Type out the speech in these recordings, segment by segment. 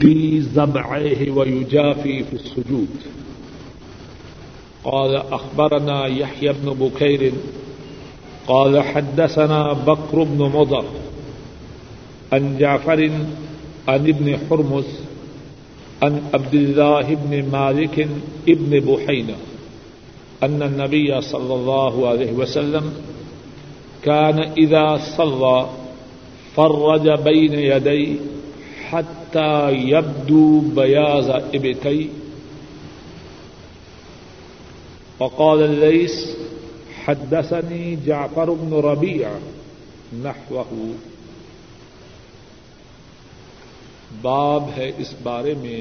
في زبعيه ويجافي في السجود. قال أخبرنا يحيى بن بكير، قال حدثنا بكر بن مضر عن جعفر عن ابن حرمز عن عبد الله بن مالك ابن بحينة أن النبي صلى الله عليه وسلم كان إذا صلى فرج بين يديه حتى يبدو بياض ابتي وقال الليث حدثني جعفر بن ربيع نحوه. باب ہے اس بارے میں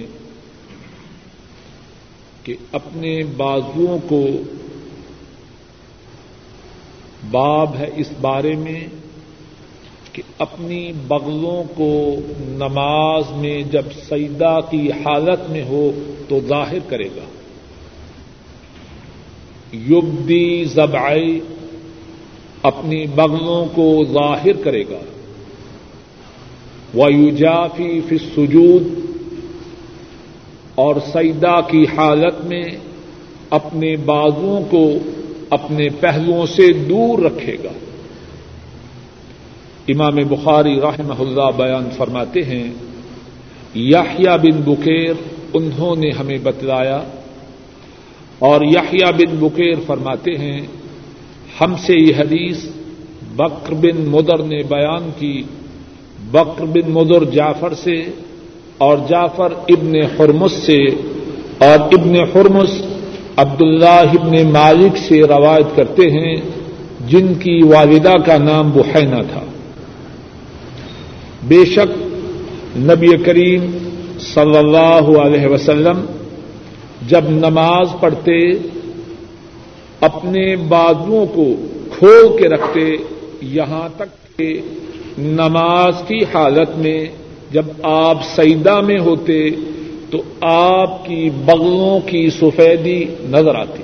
کہ اپنے بازوؤں کو باب ہے اس بارے میں کہ اپنی بغلوں کو نماز میں جب سیدہ کی حالت میں ہو تو ظاہر کرے گا۔ یبدی زبائی اپنی بغلوں کو ظاہر کرے گا۔ ویوجافی فی سجود اور سیدہ کی حالت میں اپنے بازوؤں کو اپنے پہلوؤں سے دور رکھے گا۔ امام بخاری رحمہ اللہ بیان فرماتے ہیں، یحییٰ بن بکیر انہوں نے ہمیں بتلایا اور یحییٰ بن بکیر فرماتے ہیں، ہم سے یہ حدیث بکر بن مدر نے بیان کی۔ بکر بن مدر جعفر سے اور جعفر ابن حرمس سے اور ابن حرمس عبداللہ ابن مالک سے روایت کرتے ہیں، جن کی والدہ کا نام بحینہ تھا۔ بے شک نبی کریم صلی اللہ علیہ وسلم جب نماز پڑھتے، اپنے بازوؤں کو کھول کے رکھتے، یہاں تک کہ نماز کی حالت میں جب آپ سیدہ میں ہوتے تو آپ کی بغلوں کی سفیدی نظر آتی۔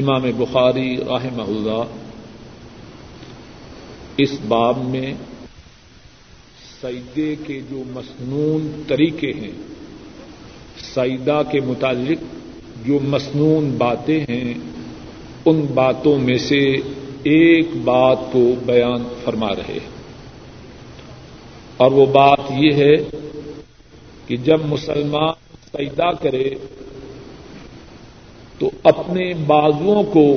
امام بخاری رحمہ اللہ اس باب میں سیدے کے جو مصنون طریقے ہیں، سیدہ کے متعلق جو مصنون باتیں ہیں، ان باتوں میں سے ایک بات کو بیان فرما رہے ہیں۔ اور وہ بات یہ ہے کہ جب مسلمان سیدا کرے تو اپنے بازوؤں کو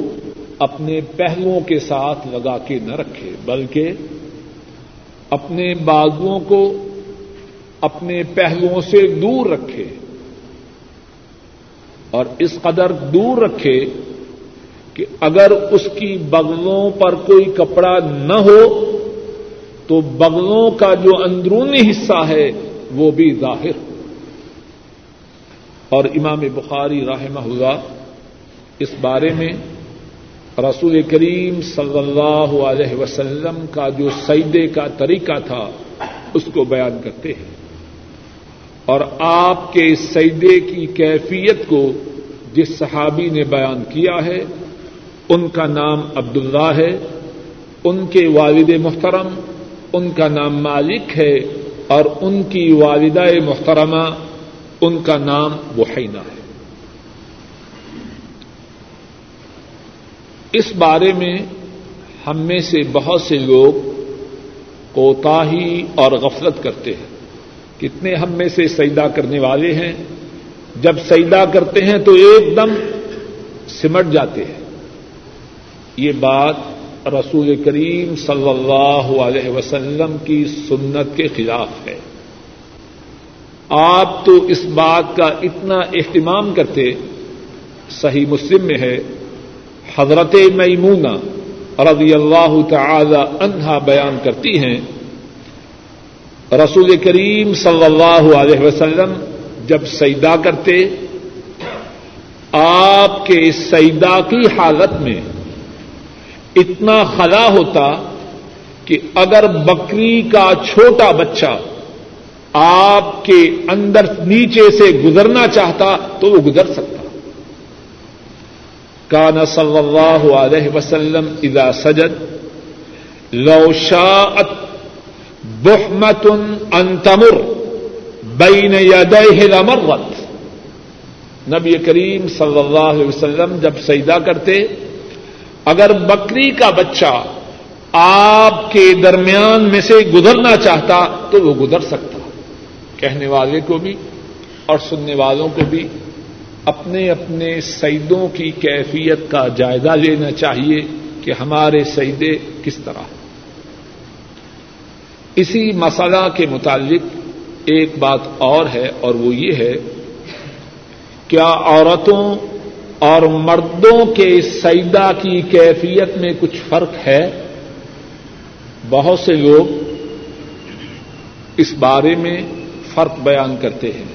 اپنے پہلوؤں کے ساتھ لگا کے نہ رکھے، بلکہ اپنے بازوؤں کو اپنے پہلوؤں سے دور رکھے اور اس قدر دور رکھے کہ اگر اس کی بغلوں پر کوئی کپڑا نہ ہو تو بغلوں کا جو اندرونی حصہ ہے وہ بھی ظاہر۔ ہو اور امام بخاری رحمہ اللہ اس بارے میں رسول کریم صلی اللہ علیہ وسلم کا جو سیدے کا طریقہ تھا، اس کو بیان کرتے ہیں۔ اور آپ کے سیدے کی کیفیت کو جس صحابی نے بیان کیا ہے، ان کا نام عبد اللہ ہے، ان کے والد محترم، ان کا نام مالک ہے، اور ان کی والدہ محترمہ، ان کا نام وحینہ ہے۔ اس بارے میں ہم میں سے بہت سے لوگ کوتاہی اور غفلت کرتے ہیں۔ کتنے ہم میں سے سیدا کرنے والے ہیں۔ جب سیدا کرتے ہیں تو ایک دم سمٹ جاتے ہیں۔ یہ بات رسول کریم صلی اللہ علیہ وسلم کی سنت کے خلاف ہے۔ آپ تو اس بات کا اتنا اہتمام کرتے، صحیح مسلم میں ہے حضرت میمونہ رضی اللہ تعالی عنہا بیان کرتی ہیں۔ رسول کریم صلی اللہ علیہ وسلم جب سیدا کرتے، آپ کے سیدا کی حالت میں اتنا خلا ہوتا کہ اگر بکری کا چھوٹا بچہ آپ کے اندر نیچے سے گزرنا چاہتا تو وہ گزر سکتا۔ کان صلی اللہ علیہ وسلم اذا سجد، لو شاءت بحمت انتمر بین یدیہ لمرت. نبی کریم صلی اللہ علیہ وسلم جب سیدا کرتے، اگر بکری کا بچہ آپ کے درمیان میں سے گزرنا چاہتا تو وہ گزر سکتا، کہنے والے کو بھی اور سننے والوں کو بھی۔ اپنے اپنے سعیدوں کی کیفیت کا جائزہ لینا چاہیے کہ ہمارے سعیدے کس طرح اسی مسئلہ کے متعلق ایک بات اور ہے اور وہ یہ ہے، کیا عورتوں اور مردوں کے سیدا کی کیفیت میں کچھ فرق ہے؟ بہت سے لوگ اس بارے میں فرق بیان کرتے ہیں۔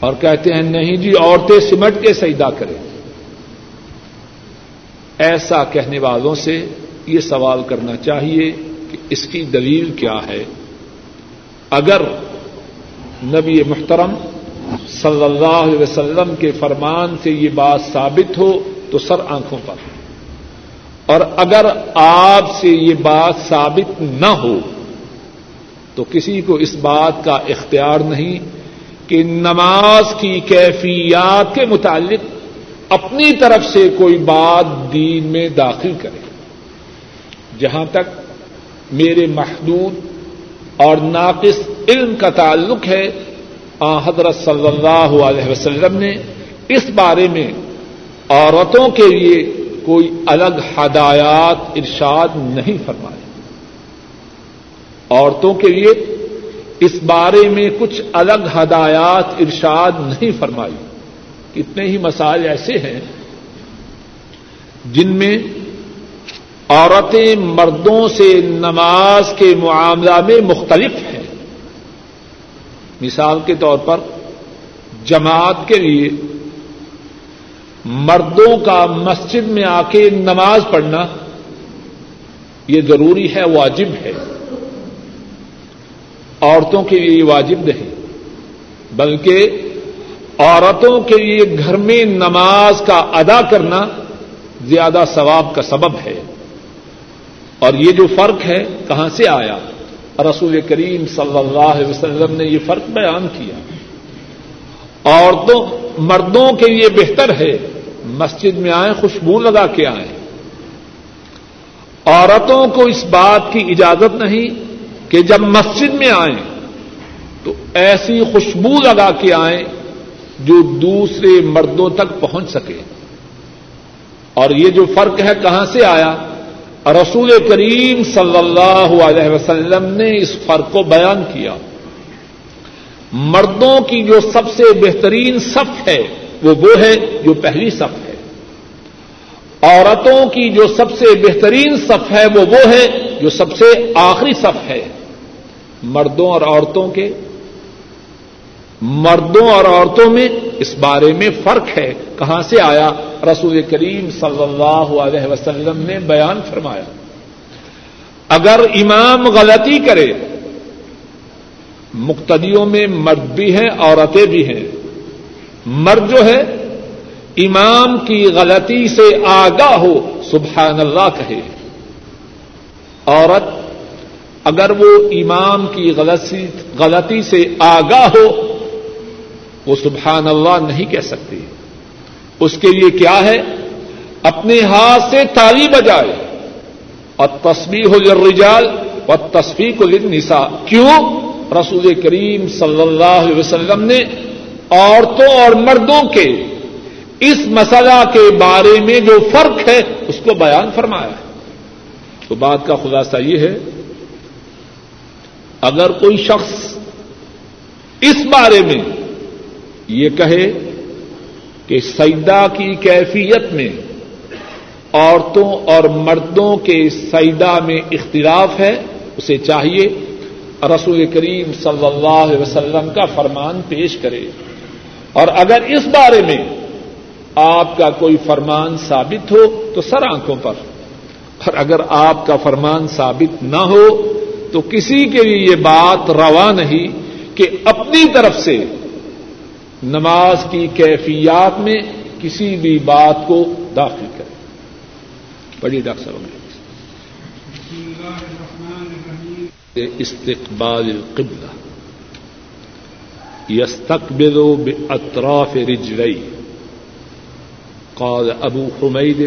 اور کہتے ہیں، نہیں جی عورتیں سمٹ کے سیدا کریں۔ ایسا کہنے والوں سے یہ سوال کرنا چاہیے کہ اس کی دلیل کیا ہے۔ اگر نبی محترم صلی اللہ علیہ وسلم کے فرمان سے یہ بات ثابت ہو تو سر آنکھوں پر۔ اور اگر آپ سے یہ بات ثابت نہ ہو تو کسی کو اس بات کا اختیار نہیں کہ نماز کی کیفیات کے متعلق اپنی طرف سے کوئی بات دین میں داخل کرے۔ جہاں تک میرے محدود اور ناقص علم کا تعلق ہے آ حضرت صلی اللہ علیہ وسلم نے اس بارے میں عورتوں کے لیے کوئی الگ ہدایات ارشاد نہیں فرمائے۔ عورتوں کے لیے اس بارے میں کچھ الگ ہدایات ارشاد نہیں فرمائی۔ کتنے ہی مسائل ایسے ہیں جن میں عورتیں مردوں سے نماز کے معاملہ میں مختلف ہیں۔ مثال کے طور پر جماعت کے لیے مردوں کا مسجد میں آ کے نماز پڑھنا یہ ضروری ہے، واجب ہے۔ عورتوں کے لیے واجب نہیں، بلکہ عورتوں کے لیے گھر میں نماز کا ادا کرنا زیادہ ثواب کا سبب ہے۔ اور یہ جو فرق ہے، کہاں سے آیا؟ رسول کریم صلی اللہ علیہ وسلم نے یہ فرق بیان کیا۔ عورتوں، مردوں کے لیے بہتر ہے مسجد میں آئیں، خوشبو لگا کے آئیں۔ عورتوں کو اس بات کی اجازت نہیں کہ جب مسجد میں آئیں تو ایسی خوشبو لگا کے آئیں جو دوسرے مردوں تک پہنچ سکے۔ اور یہ جو فرق ہے کہاں سے آیا؟ رسول کریم صلی اللہ علیہ وسلم نے اس فرق کو بیان کیا۔ مردوں کی جو سب سے بہترین صف ہے وہ وہ ہے جو پہلی صف ہے۔ عورتوں کی جو سب سے بہترین صف ہے وہ وہ ہے جو سب سے آخری صف ہے۔ مردوں اور عورتوں کے مردوں اور عورتوں میں اس بارے میں فرق ہے۔ کہاں سے آیا؟ رسول کریم صلی اللہ علیہ وسلم نے بیان فرمایا۔ اگر امام غلطی کرے، مقتدیوں میں مرد بھی ہیں، عورتیں بھی ہیں۔ مرد جو ہے، امام کی غلطی سے آگاہ ہو، سبحان اللہ کہے۔ عورت اگر وہ امام کی غلطی سے آگاہ ہو، وہ سبحان اللہ نہیں کہہ سکتی۔ اس کے لیے کیا ہے؟ اپنے ہاتھ سے تالی بجائے۔ اور تصویر ہو للرجال اور تصویر کو للنساء۔ کیوں؟ رسول کریم صلی اللہ علیہ وسلم نے عورتوں اور مردوں کے اس مسئلہ کے بارے میں جو فرق ہے، اس کو بیان فرمایا ہے۔ تو بات کا خلاصہ یہ ہے اگر کوئی شخص اس بارے میں یہ کہے کہ سیدا کی کیفیت میں عورتوں اور مردوں کے سیدا میں اختلاف ہے، اسے چاہیے رسول کریم صلی اللہ علیہ وسلم کا فرمان پیش کرے۔ اور اگر اس بارے میں آپ کا کوئی فرمان ثابت ہو تو سر آنکھوں پر۔ اور اگر آپ کا فرمان ثابت نہ ہو تو کسی کے لیے یہ بات روا نہیں کہ اپنی طرف سے نماز کی کیفیات میں کسی بھی بات کو داخل کرے۔ بڑی ڈاکٹر صاحب استقبال القبلة يستقبل بأطراف رجليه قال أبو حميد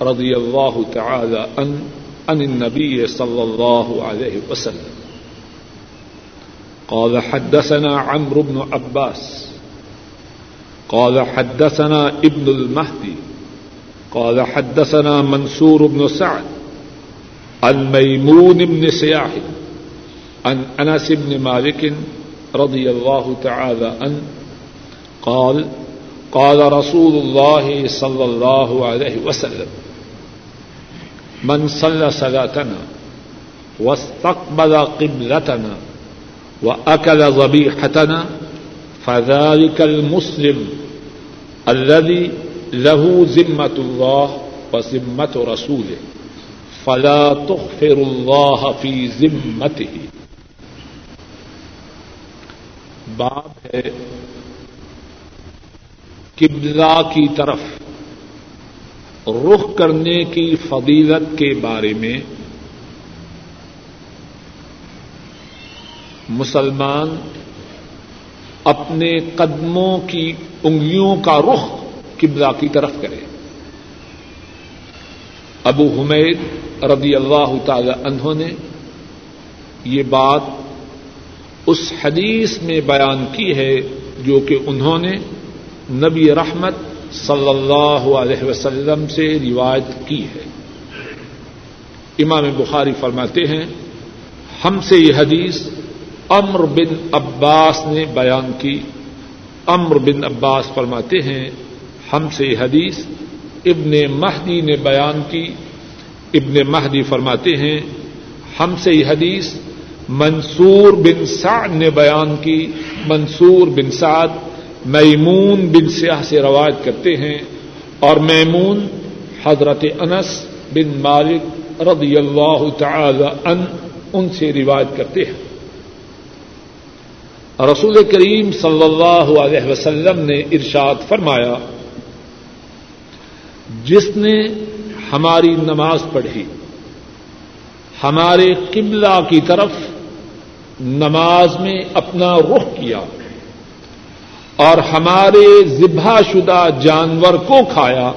رضي الله تعالى عن عن النبي صلى الله عليه وسلم. قال حدثنا عمرو بن عباس. قال حدثنا ابن المهدي. قال حدثنا منصور بن سعد. عن ميمون بن سياح. عن انس بن مالك رضي الله تعالى عنه. قال قال رسول الله صلى الله عليه وسلم. من صلى صلاتنا واستقبل قبلتنا وأكل ذبيحتنا فذلك المسلم الذي له ذمة الله وذمة رسوله فلا تغفر الله في ذمته. باب ہے قبلہ کی طرف. رخ کرنے کی فضیلت کے بارے میں مسلمان اپنے قدموں کی انگلیوں کا رخ قبلہ کی طرف کرے۔ ابو حمید رضی اللہ تعالی عنہ نے یہ بات اس حدیث میں بیان کی ہے جو کہ انہوں نے نبی رحمت صلی اللہ علیہ وسلم سے روایت کی ہے۔ امام بخاری فرماتے ہیں، ہم سے یہ حدیث امر بن عباس نے بیان کی۔ امر بن عباس فرماتے ہیں، ہم سے یہ حدیث ابن مہدی نے بیان کی۔ ابن مہدی فرماتے ہیں، ہم سے یہ حدیث منصور بن سعد نے بیان کی۔ منصور بن سعد میمون بن سیاح سے روایت کرتے ہیں اور میمون حضرت انس بن مالک رضی اللہ تعالی ان ان سے روایت کرتے ہیں۔ رسول کریم صلی اللہ علیہ وسلم نے ارشاد فرمایا، جس نے ہماری نماز پڑھی، ہمارے قبلہ کی طرف نماز میں اپنا رخ کیا اور ہمارے ذبح شدہ جانور کو کھایا،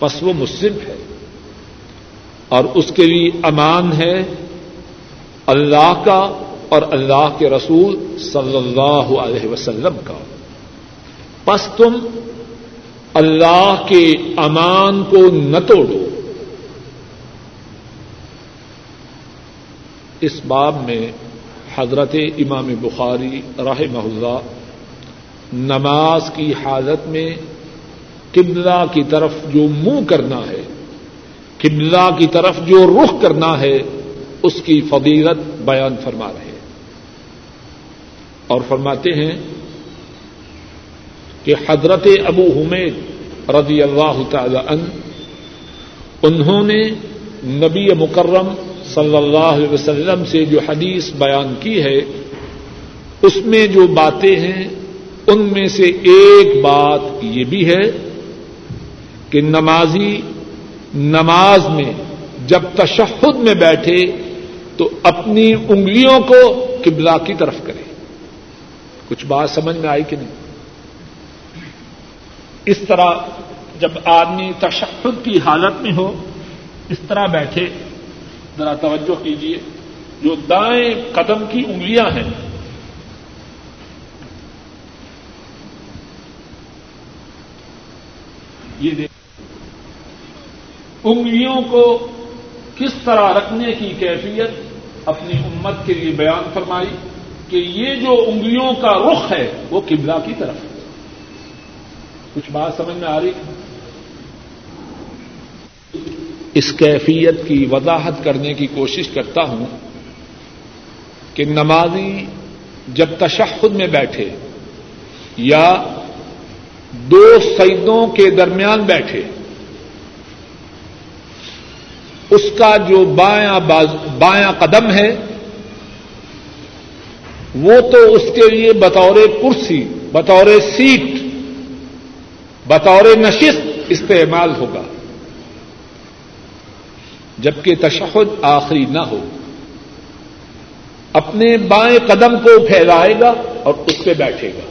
بس وہ مسلم ہے۔ اور اس کے لیے امان ہے اللہ کا اور اللہ کے رسول صلی اللہ علیہ وسلم کا۔ پس تم اللہ کے امان کو نہ توڑو۔ اس باب میں حضرت امام بخاری راہ محلہ نماز کی حالت میں قبلہ کی طرف جو منہ کرنا ہے، قبلہ کی طرف جو رخ کرنا ہے، اس کی فضیلت بیان فرما رہے ہیں۔ اور فرماتے ہیں کہ حضرت ابو حمید رضی اللہ تعالی عنہ، انہوں نے نبی مکرم صلی اللہ علیہ وسلم سے جو حدیث بیان کی ہے، اس میں جو باتیں ہیں ان میں سے ایک بات یہ بھی ہے کہ نمازی نماز میں جب تشہد میں بیٹھے تو اپنی انگلیوں کو قبلہ کی طرف کرے۔ کچھ بات سمجھ میں آئی کہ نہیں؟ اس طرح جب آدمی تشہد کی حالت میں ہو، اس طرح بیٹھے، ذرا توجہ کیجیے جو دائیں قدم کی انگلیاں ہیں یہ دیکھ انگلیوں کو کس طرح رکھنے کی کیفیت اپنی امت کے لیے بیان فرمائی کہ یہ جو انگلیوں کا رخ ہے وہ قبلہ کی طرف ہے۔ کچھ بات سمجھ میں آ رہی اس کیفیت کی وضاحت کرنے کی کوشش کرتا ہوں کہ نمازی جب تشہد میں بیٹھے یا دو سیدوں کے درمیان بیٹھے۔ اس کا جو بایاں بایاں قدم ہے، وہ تو اس کے لیے بطور کرسی، بطور سیٹ، بطور نشست استعمال ہوگا۔ جبکہ تشہد آخری نہ ہو۔ اپنے بائیں قدم کو پھیلائے گا اور اس پہ بیٹھے گا۔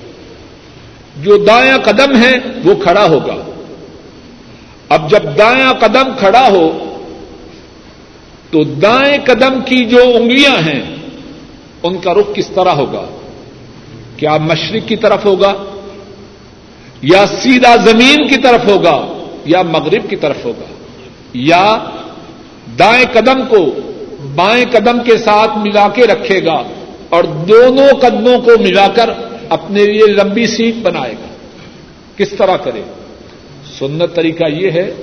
جو دایاں قدم ہے وہ کھڑا ہوگا۔ اب جب دایاں قدم کھڑا ہو، تو دائیں قدم کی جو انگلیاں ہیں، ان کا رخ کس طرح ہوگا؟ کیا مشرق کی طرف ہوگا؟ یا سیدھا زمین کی طرف ہوگا؟ یا مغرب کی طرف ہوگا؟ یا دائیں قدم کو بائیں قدم کے ساتھ ملا کے رکھے گا اور دونوں قدموں کو ملا کر اپنے لیے لمبی سیٹ بنائے گا۔ کس طرح کرے؟ سنت طریقہ یہ ہے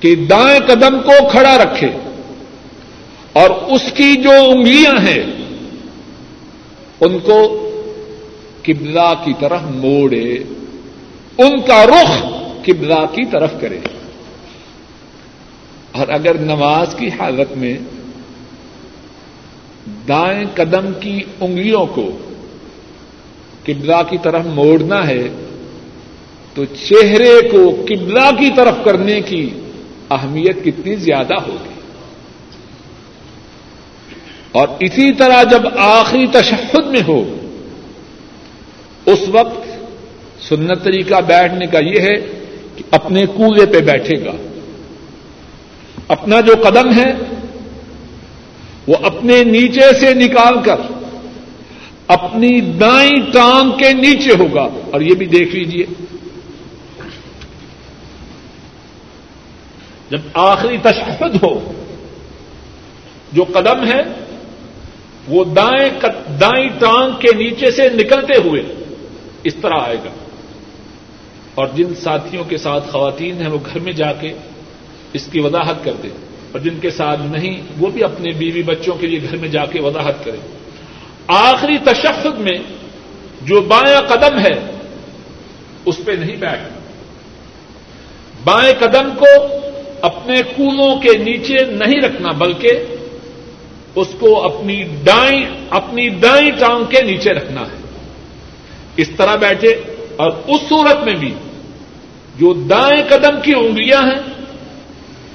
کہ دائیں قدم کو کھڑا رکھے اور اس کی جو انگلیاں ہیں، ان کو قبلہ کی طرف موڑے، ان کا رخ قبلہ کی طرف کرے۔ اور اگر نماز کی حالت میں دائیں قدم کی انگلیوں کو قبلہ کی طرف موڑنا ہے، تو چہرے کو قبلہ کی طرف کرنے کی اہمیت کتنی زیادہ ہوگی۔ اور اسی طرح جب آخری تشہد میں ہو، اس وقت سنت طریقہ بیٹھنے کا یہ ہے کہ اپنے کنویں پہ بیٹھے گا۔ اپنا جو قدم ہے، وہ اپنے نیچے سے نکال کر اپنی دائیں ٹانگ کے نیچے ہوگا اور یہ بھی دیکھ لیجیے جب آخری تشہد ہو، جو قدم ہے، وہ دائیں دائیں ٹانگ کے نیچے سے نکلتے ہوئے اس طرح آئے گا۔ اور جن ساتھیوں کے ساتھ خواتین ہیں، وہ گھر میں جا کے اس کی وضاحت کر دیں اور جن کے ساتھ نہیں، وہ بھی اپنے بیوی بچوں کے لیے گھر میں جا کے وضاحت کریں۔ آخری تشخص میں جو بایاں قدم ہے، اس پہ نہیں بیٹھنا بائیں قدم کو اپنے کولوں کے نیچے نہیں رکھنا، بلکہ اس کو اپنی دائیں اپنی دائیں ٹانگ کے نیچے رکھنا ہے۔ اس طرح بیٹھے، اور اس صورت میں بھی جو دائیں قدم کی انگلیاں ہیں،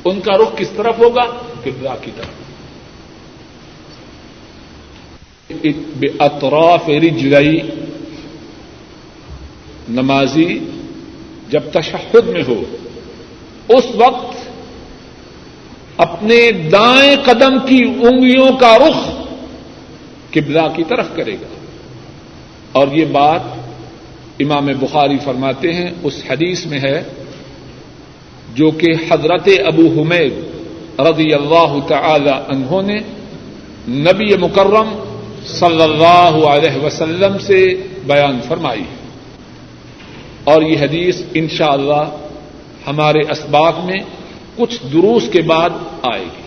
ان کا رخ کس طرف ہوگا؟ قبلہ کی طرف۔ اطراف رجلئی نمازی جب تشہد میں ہو، اس وقت اپنے دائیں قدم کی انگلیوں کا رخ قبلہ کی طرف کرے گا۔ اور یہ بات امام بخاری فرماتے ہیں، اس حدیث میں ہے جو کہ حضرت ابو حمید رضی اللہ تعالی عنہ نے نبی مکرم صلی اللہ علیہ وسلم سے بیان فرمائی اور یہ حدیث انشاءاللہ اللہ ہمارے اسباق میں کچھ دروس کے بعد آئے گی۔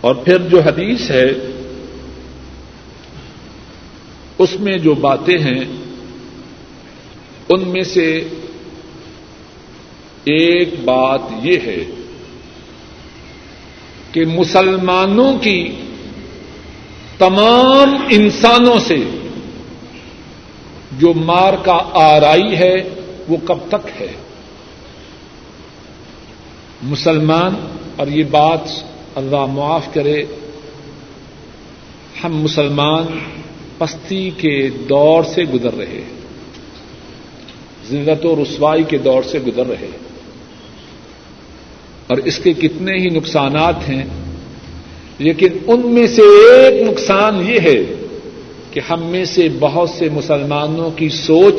اور پھر جو حدیث ہے، اس میں جو باتیں ہیں، ان میں سے ایک بات یہ ہے کہ مسلمانوں کی تمام انسانوں سے جو مار کا آرائی ہے وہ کب تک ہے؟ مسلمان، اور یہ بات اللہ معاف کرے، ہم مسلمان پستی کے دور سے گزر رہے ذلت و رسوائی کے دور سے گزر رہے اور اس کے کتنے ہی نقصانات ہیں لیکن ان میں سے ایک نقصان یہ ہے کہ ہم میں سے بہت سے مسلمانوں کی سوچ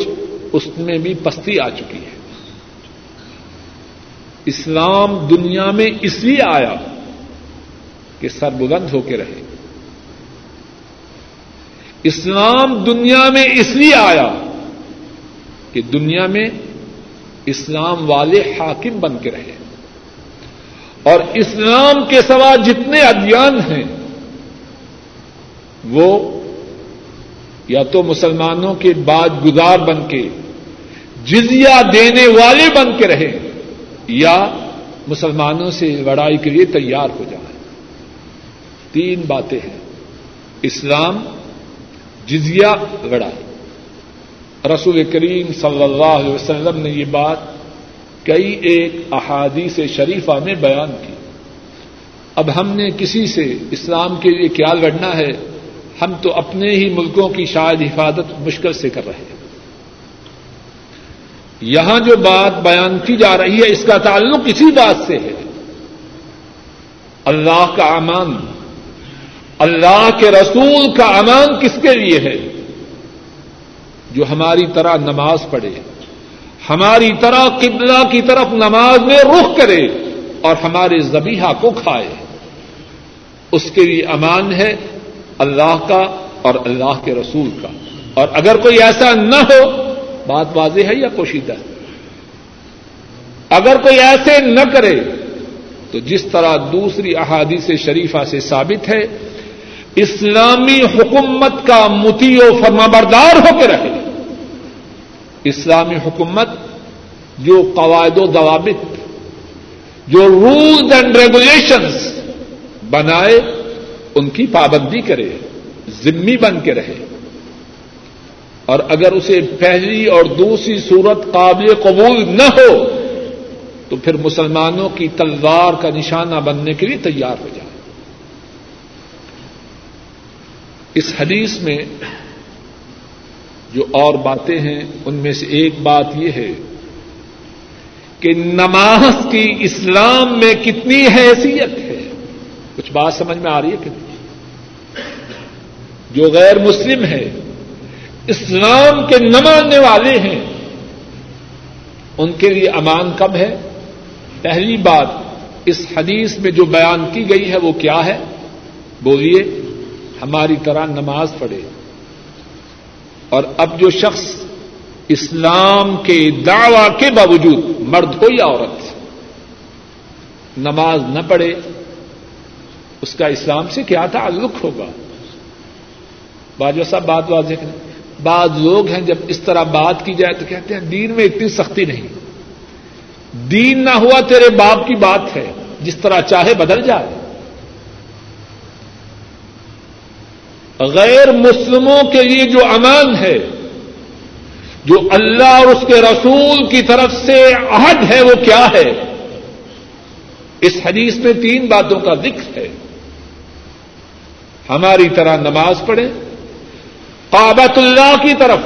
اس میں بھی پستی آ چکی ہے۔ اسلام دنیا میں اس لیے آیا کہ سر بلند ہو کے رہے۔ اسلام دنیا میں اس لیے آیا کہ دنیا میں اسلام والے حاکم بن کے رہے۔ اور اسلام کے سوا جتنے ادیان ہیں، وہ یا تو مسلمانوں کے بعد گزار بن کے جزیا دینے والے بن کے رہے، یا مسلمانوں سے لڑائی کے لیے تیار ہو جائے۔ تین باتیں ہیں۔ اسلام جزیا لڑائی۔ رسول کریم صلی اللہ علیہ وسلم نے یہ بات کئی ایک احادیث شریفہ میں بیان کی۔ اب ہم نے کسی سے اسلام کے لیے کیا لڑنا ہے، ہم تو اپنے ہی ملکوں کی شاید حفاظت مشکل سے کر رہے ہیں۔ یہاں جو بات بیان کی جا رہی ہے، اس کا تعلق اسی بات سے ہے۔ اللہ کا امان، اللہ کے رسول کا امان کس کے لیے ہے؟ جو ہماری طرح نماز پڑھے۔ ہماری طرح قبلہ کی طرف نماز میں رخ کرے اور ہمارے زبیحہ کو کھائے۔ اس کے لیے امان ہے اللہ کا اور اللہ کے رسول کا۔ اور اگر کوئی ایسا نہ ہو، بات واضح ہے یا پوشیدہ؟ ہے اگر کوئی ایسے نہ کرے، تو جس طرح دوسری احادیث شریفہ سے ثابت ہے، اسلامی حکومت کا متی و فرما بردار ہو کے رہے۔ اسلامی حکومت، جو قواعد و ضوابط، جو رولز اینڈ ریگولیشنز بنائے، ان کی پابندی کرے، ذمی بن کے رہے۔ اور اگر اسے پہلی اور دوسری صورت قابل قبول نہ ہو، تو پھر مسلمانوں کی تلوار کا نشانہ بننے کے لیے تیار ہو جائے۔ اس حدیث میں جو اور باتیں ہیں، ان میں سے ایک بات یہ ہے کہ نماز کی اسلام میں کتنی حیثیت ہے۔ کچھ بات سمجھ میں آ رہی ہے کہ نہیں؟ جو غیر مسلم ہے اسلام کے نہ ماننے والے ہیں، ان کے لیے امان کب ہے۔ پہلی بات، اس حدیث میں جو بیان کی گئی ہے، وہ کیا ہے؟ بولیے، ہماری طرح نماز پڑھے۔ اور اب جو شخص اسلام کے دعوی کے باوجود مرد ہو یا عورت، نماز نہ پڑھے، اس کا اسلام سے کیا تعلق ہوگا؟ باجو صاحب، بات واضح کریں بعض لوگ ہیں، جب اس طرح بات کی جائے تو کہتے ہیں، دین میں اتنی سختی نہیں۔ دین نہ ہوا تیرے باپ کی بات ہے، جس طرح چاہے بدل جائے۔ غیر مسلموں کے لیے جو امان ہے، جو اللہ اور اس کے رسول کی طرف سے عہد ہے، وہ کیا ہے؟ اس حدیث میں تین باتوں کا ذکر ہے۔ ہماری طرح نماز پڑھیں کابت اللہ کی طرف،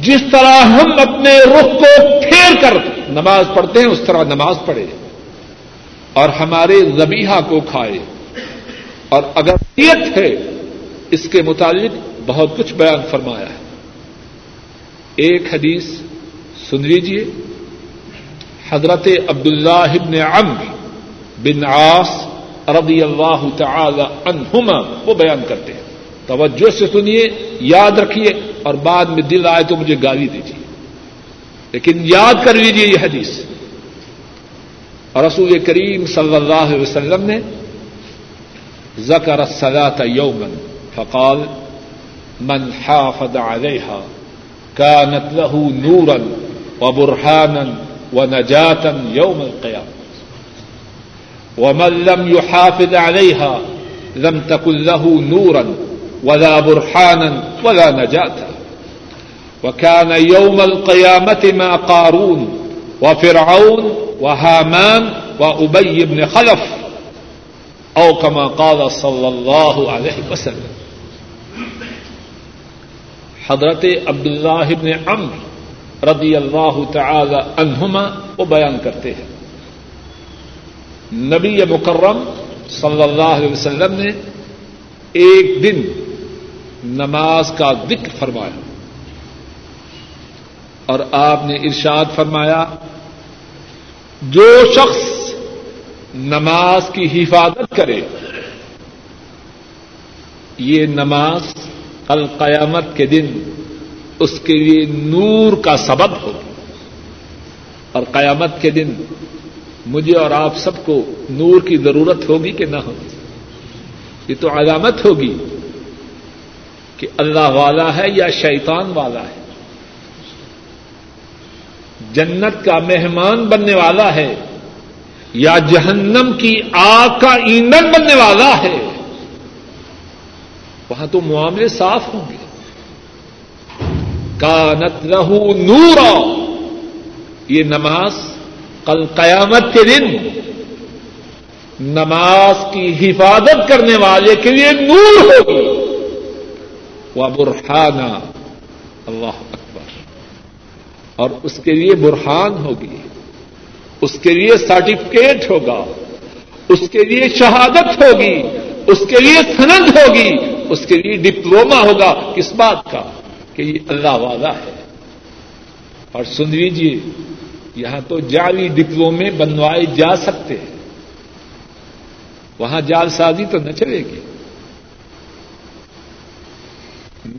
جس طرح ہم اپنے رخ کو پھیر کر نماز پڑھتے ہیں، اس طرح نماز پڑھے اور ہمارے زبیحہ کو کھائے اور اگر نیت ہے اس کے متعلق بہت کچھ بیان فرمایا ہے۔ ایک حدیث سن لیجیے حضرت عبد اللہ ابن عمر بن عاص رضی اللہ تعالی عنہما وہ بیان کرتے ہیں۔ توجہ سے سنیے، یاد رکھیے اور بعد میں دل آئے تو مجھے گالی دیجیے لیکن یاد کر لیجیے یہ حدیث۔ اور رسول کریم صلی اللہ علیہ وسلم نے ذکر الصلاة یومن فقال، من حافظ عليها كانت له نورا وبرهانا ونجاة يوم القيامة ومن لم يحافظ عليها لم تكن له نورا ولا برحانا ولا نجاتا وكان يوم القيامة مع قارون وفرعون وهامان وأبي بن خلف. أو كما قال صلى الله عليه وسلم. حضرت عبداللہ ابن عمر رضی اللہ تعالی عنہما وہ بیان کرتے ہیں۔ نبی مکرم صلی اللہ علیہ وسلم نے ایک دن نماز کا ذکر فرمایا۔ اور آپ نے ارشاد فرمایا، جو شخص نماز کی حفاظت کرے، یہ نماز کل قیامت کے دن اس کے لیے نور کا سبب ہوگی اور قیامت کے دن مجھے اور آپ سب کو نور کی ضرورت ہوگی کہ نہ ہوگی؟ یہ تو علامت ہوگی کہ اللہ والا ہے یا شیطان والا ہے۔ جنت کا مہمان بننے والا ہے یا جہنم کی آگ کا ایندھن بننے والا ہے۔ وہاں تو معاملے صاف ہوں گے۔ کانت رہو نور یہ نماز کل قیامت کے دن نماز کی حفاظت کرنے والے کے لیے نور ہوگی۔ وہ برہانہ اللہ اکبر۔ اور اس کے لیے برہان ہوگی۔ اس کے لیے سرٹیفکیٹ ہوگا۔ اس کے لیے شہادت ہوگی۔ اس کے لیے سند ہوگی۔ اس کے لیے ڈپلوما ہوگا کس بات کا؟ کہ یہ اللہ والا ہے۔ اور سن لیجیے یہاں تو جعلی ڈپلومے بنوائے جا سکتے ہیں۔ وہاں جال سازی تو نہ چلے گی۔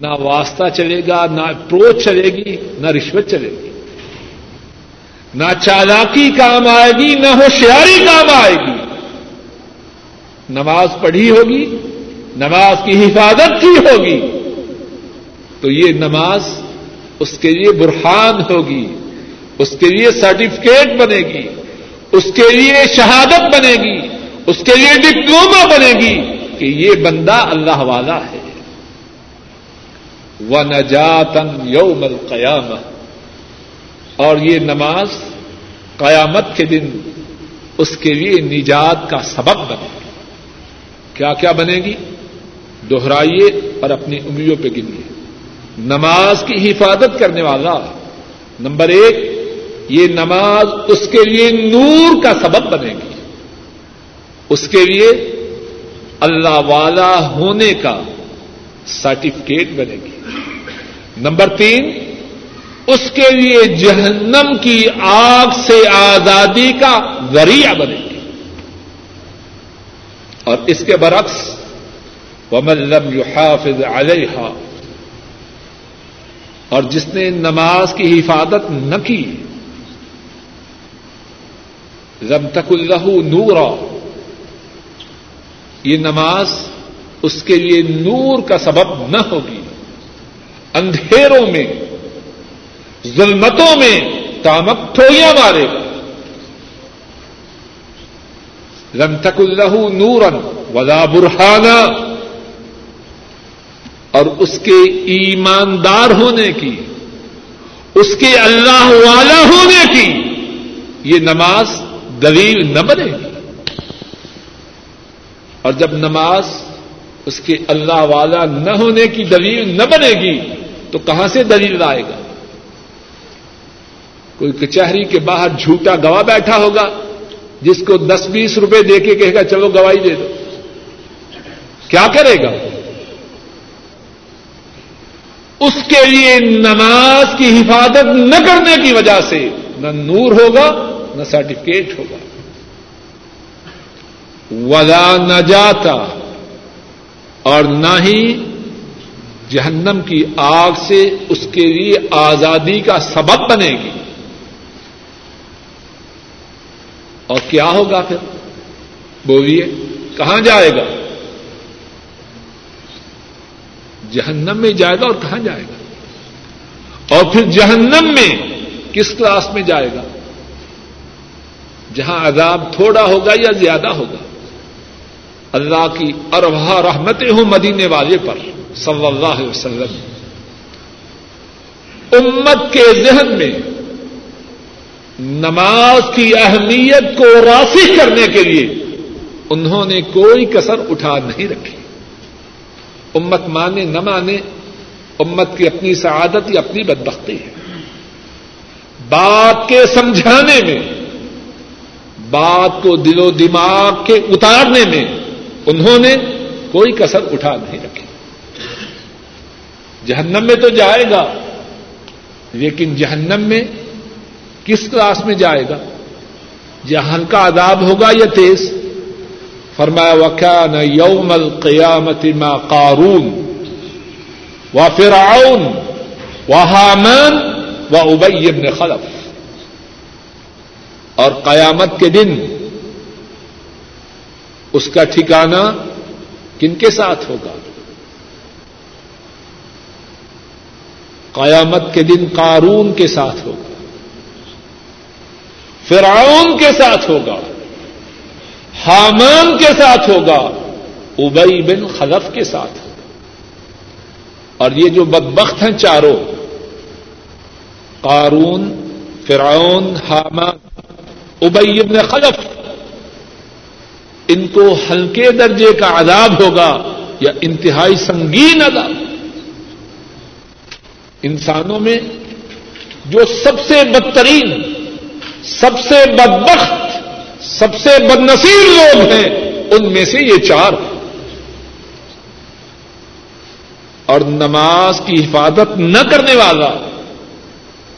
نہ واسطہ چلے گا، نہ اپروچ چلے گی، نہ رشوت چلے گی۔ نہ چالاکی کام آئے گی، نہ ہوشیاری کام آئے گی۔ نماز پڑھی ہوگی نماز کی حفاظت کی ہوگی تو یہ نماز اس کے لیے برہان ہوگی، اس کے لیے سرٹیفکیٹ بنے گی اس کے لیے شہادت بنے گی اس کے لیے ڈپلوما بنے گی کہ یہ بندہ اللہ والا ہے۔ وہ نجاتن یوم القیام اور یہ نماز قیامت کے دن اس کے لیے نجات کا سبب بنے گی کیا کیا بنے گی دوہرائیے اور اپنی انگلیوں پہ گنیے نماز کی حفاظت کرنے والا، نمبر ایک، یہ نماز اس کے لیے نور کا سبب بنے گی۔ اس کے لیے اللہ والا ہونے کا سرٹیفکیٹ بنے گی۔ نمبر تین، اس کے لیے جہنم کی آگ سے آزادی کا ذریعہ بنے گی۔ اور اس کے برعکس وملم یحافظ علیہ اور جس نے نماز کی حفاظت نہ کی، لم تک اللہ نورا۔ یہ نماز اس کے لیے نور کا سبب نہ ہوگی۔ اندھیروں میں، ظلمتوں میں تامک ٹھوئیاں مارے۔ گا لم تک اللہ نورن ولا برہانہ اور اس کے ایماندار ہونے کی، اس کے اللہ والا ہونے کی یہ نماز دلیل نہ بنے گی۔ اور جب نماز اس کے اللہ والا نہ ہونے کی دلیل نہ بنے گی، تو کہاں سے دلیل لائے گا؟ کوئی کچہری کے باہر جھوٹا گواہ بیٹھا ہوگا، جس کو دس بیس روپے دے کے کہے گا، چلو گواہی دے دو۔ کیا کرے گا؟ اس کے لیے نماز کی حفاظت نہ کرنے کی وجہ سے نہ نور ہوگا، نہ سرٹیفکیٹ ہوگا۔ ولا نہ جاتا اور نہ ہی جہنم کی آگ سے اس کے لیے آزادی کا سبب بنے گی۔ اور کیا ہوگا پھر؟ بولیے، کہاں جائے گا؟ جہنم میں جائے گا اور کہاں جائے گا؟ اور پھر جہنم میں کس کلاس میں جائے گا؟ جہاں عذاب تھوڑا ہوگا یا زیادہ ہوگا؟ اللہ کی اربا رحمتیں ہوں مدینے والے پر، صلی اللہ علیہ وسلم۔ امت کے ذہن میں نماز کی اہمیت کو راسخ کرنے کے لیے انہوں نے کوئی کسر اٹھا نہیں رکھی۔ امت مانے، نہ مانے، امت کی اپنی سعادت یا اپنی بدبختی ہے۔ بات کے سمجھانے میں، بات کو دل و دماغ کے اتارنے میں انہوں نے کوئی کسر اٹھا نہیں رکھی۔ جہنم میں تو جائے گا، لیکن جہنم میں کس کلاس میں جائے گا؟ جہاں کا عذاب ہوگا یا تیز؟ فرمایا وکان یوم القیامت ما قارون و فرعون و حامان و ابئی ابن خلف۔ اور قیامت کے دن اس کا ٹھکانہ کن کے ساتھ ہوگا؟ قیامت کے دن قارون کے ساتھ ہوگا، فرعون کے ساتھ ہوگا۔ حامان کے ساتھ ہوگا، ابئی بن خلف کے ساتھ ہوگا۔ اور یہ جو بدبخت ہیں چاروں، قارون، فرعون حامان ابئی بن خلف، ان کو ہلکے درجے کا عذاب ہوگا یا انتہائی سنگین عذاب۔ انسانوں میں جو سب سے بدترین، سب سے بدبخت سب سے بد نصیب لوگ ہیں، ان میں سے یہ چار۔ اور نماز کی حفاظت نہ کرنے والا،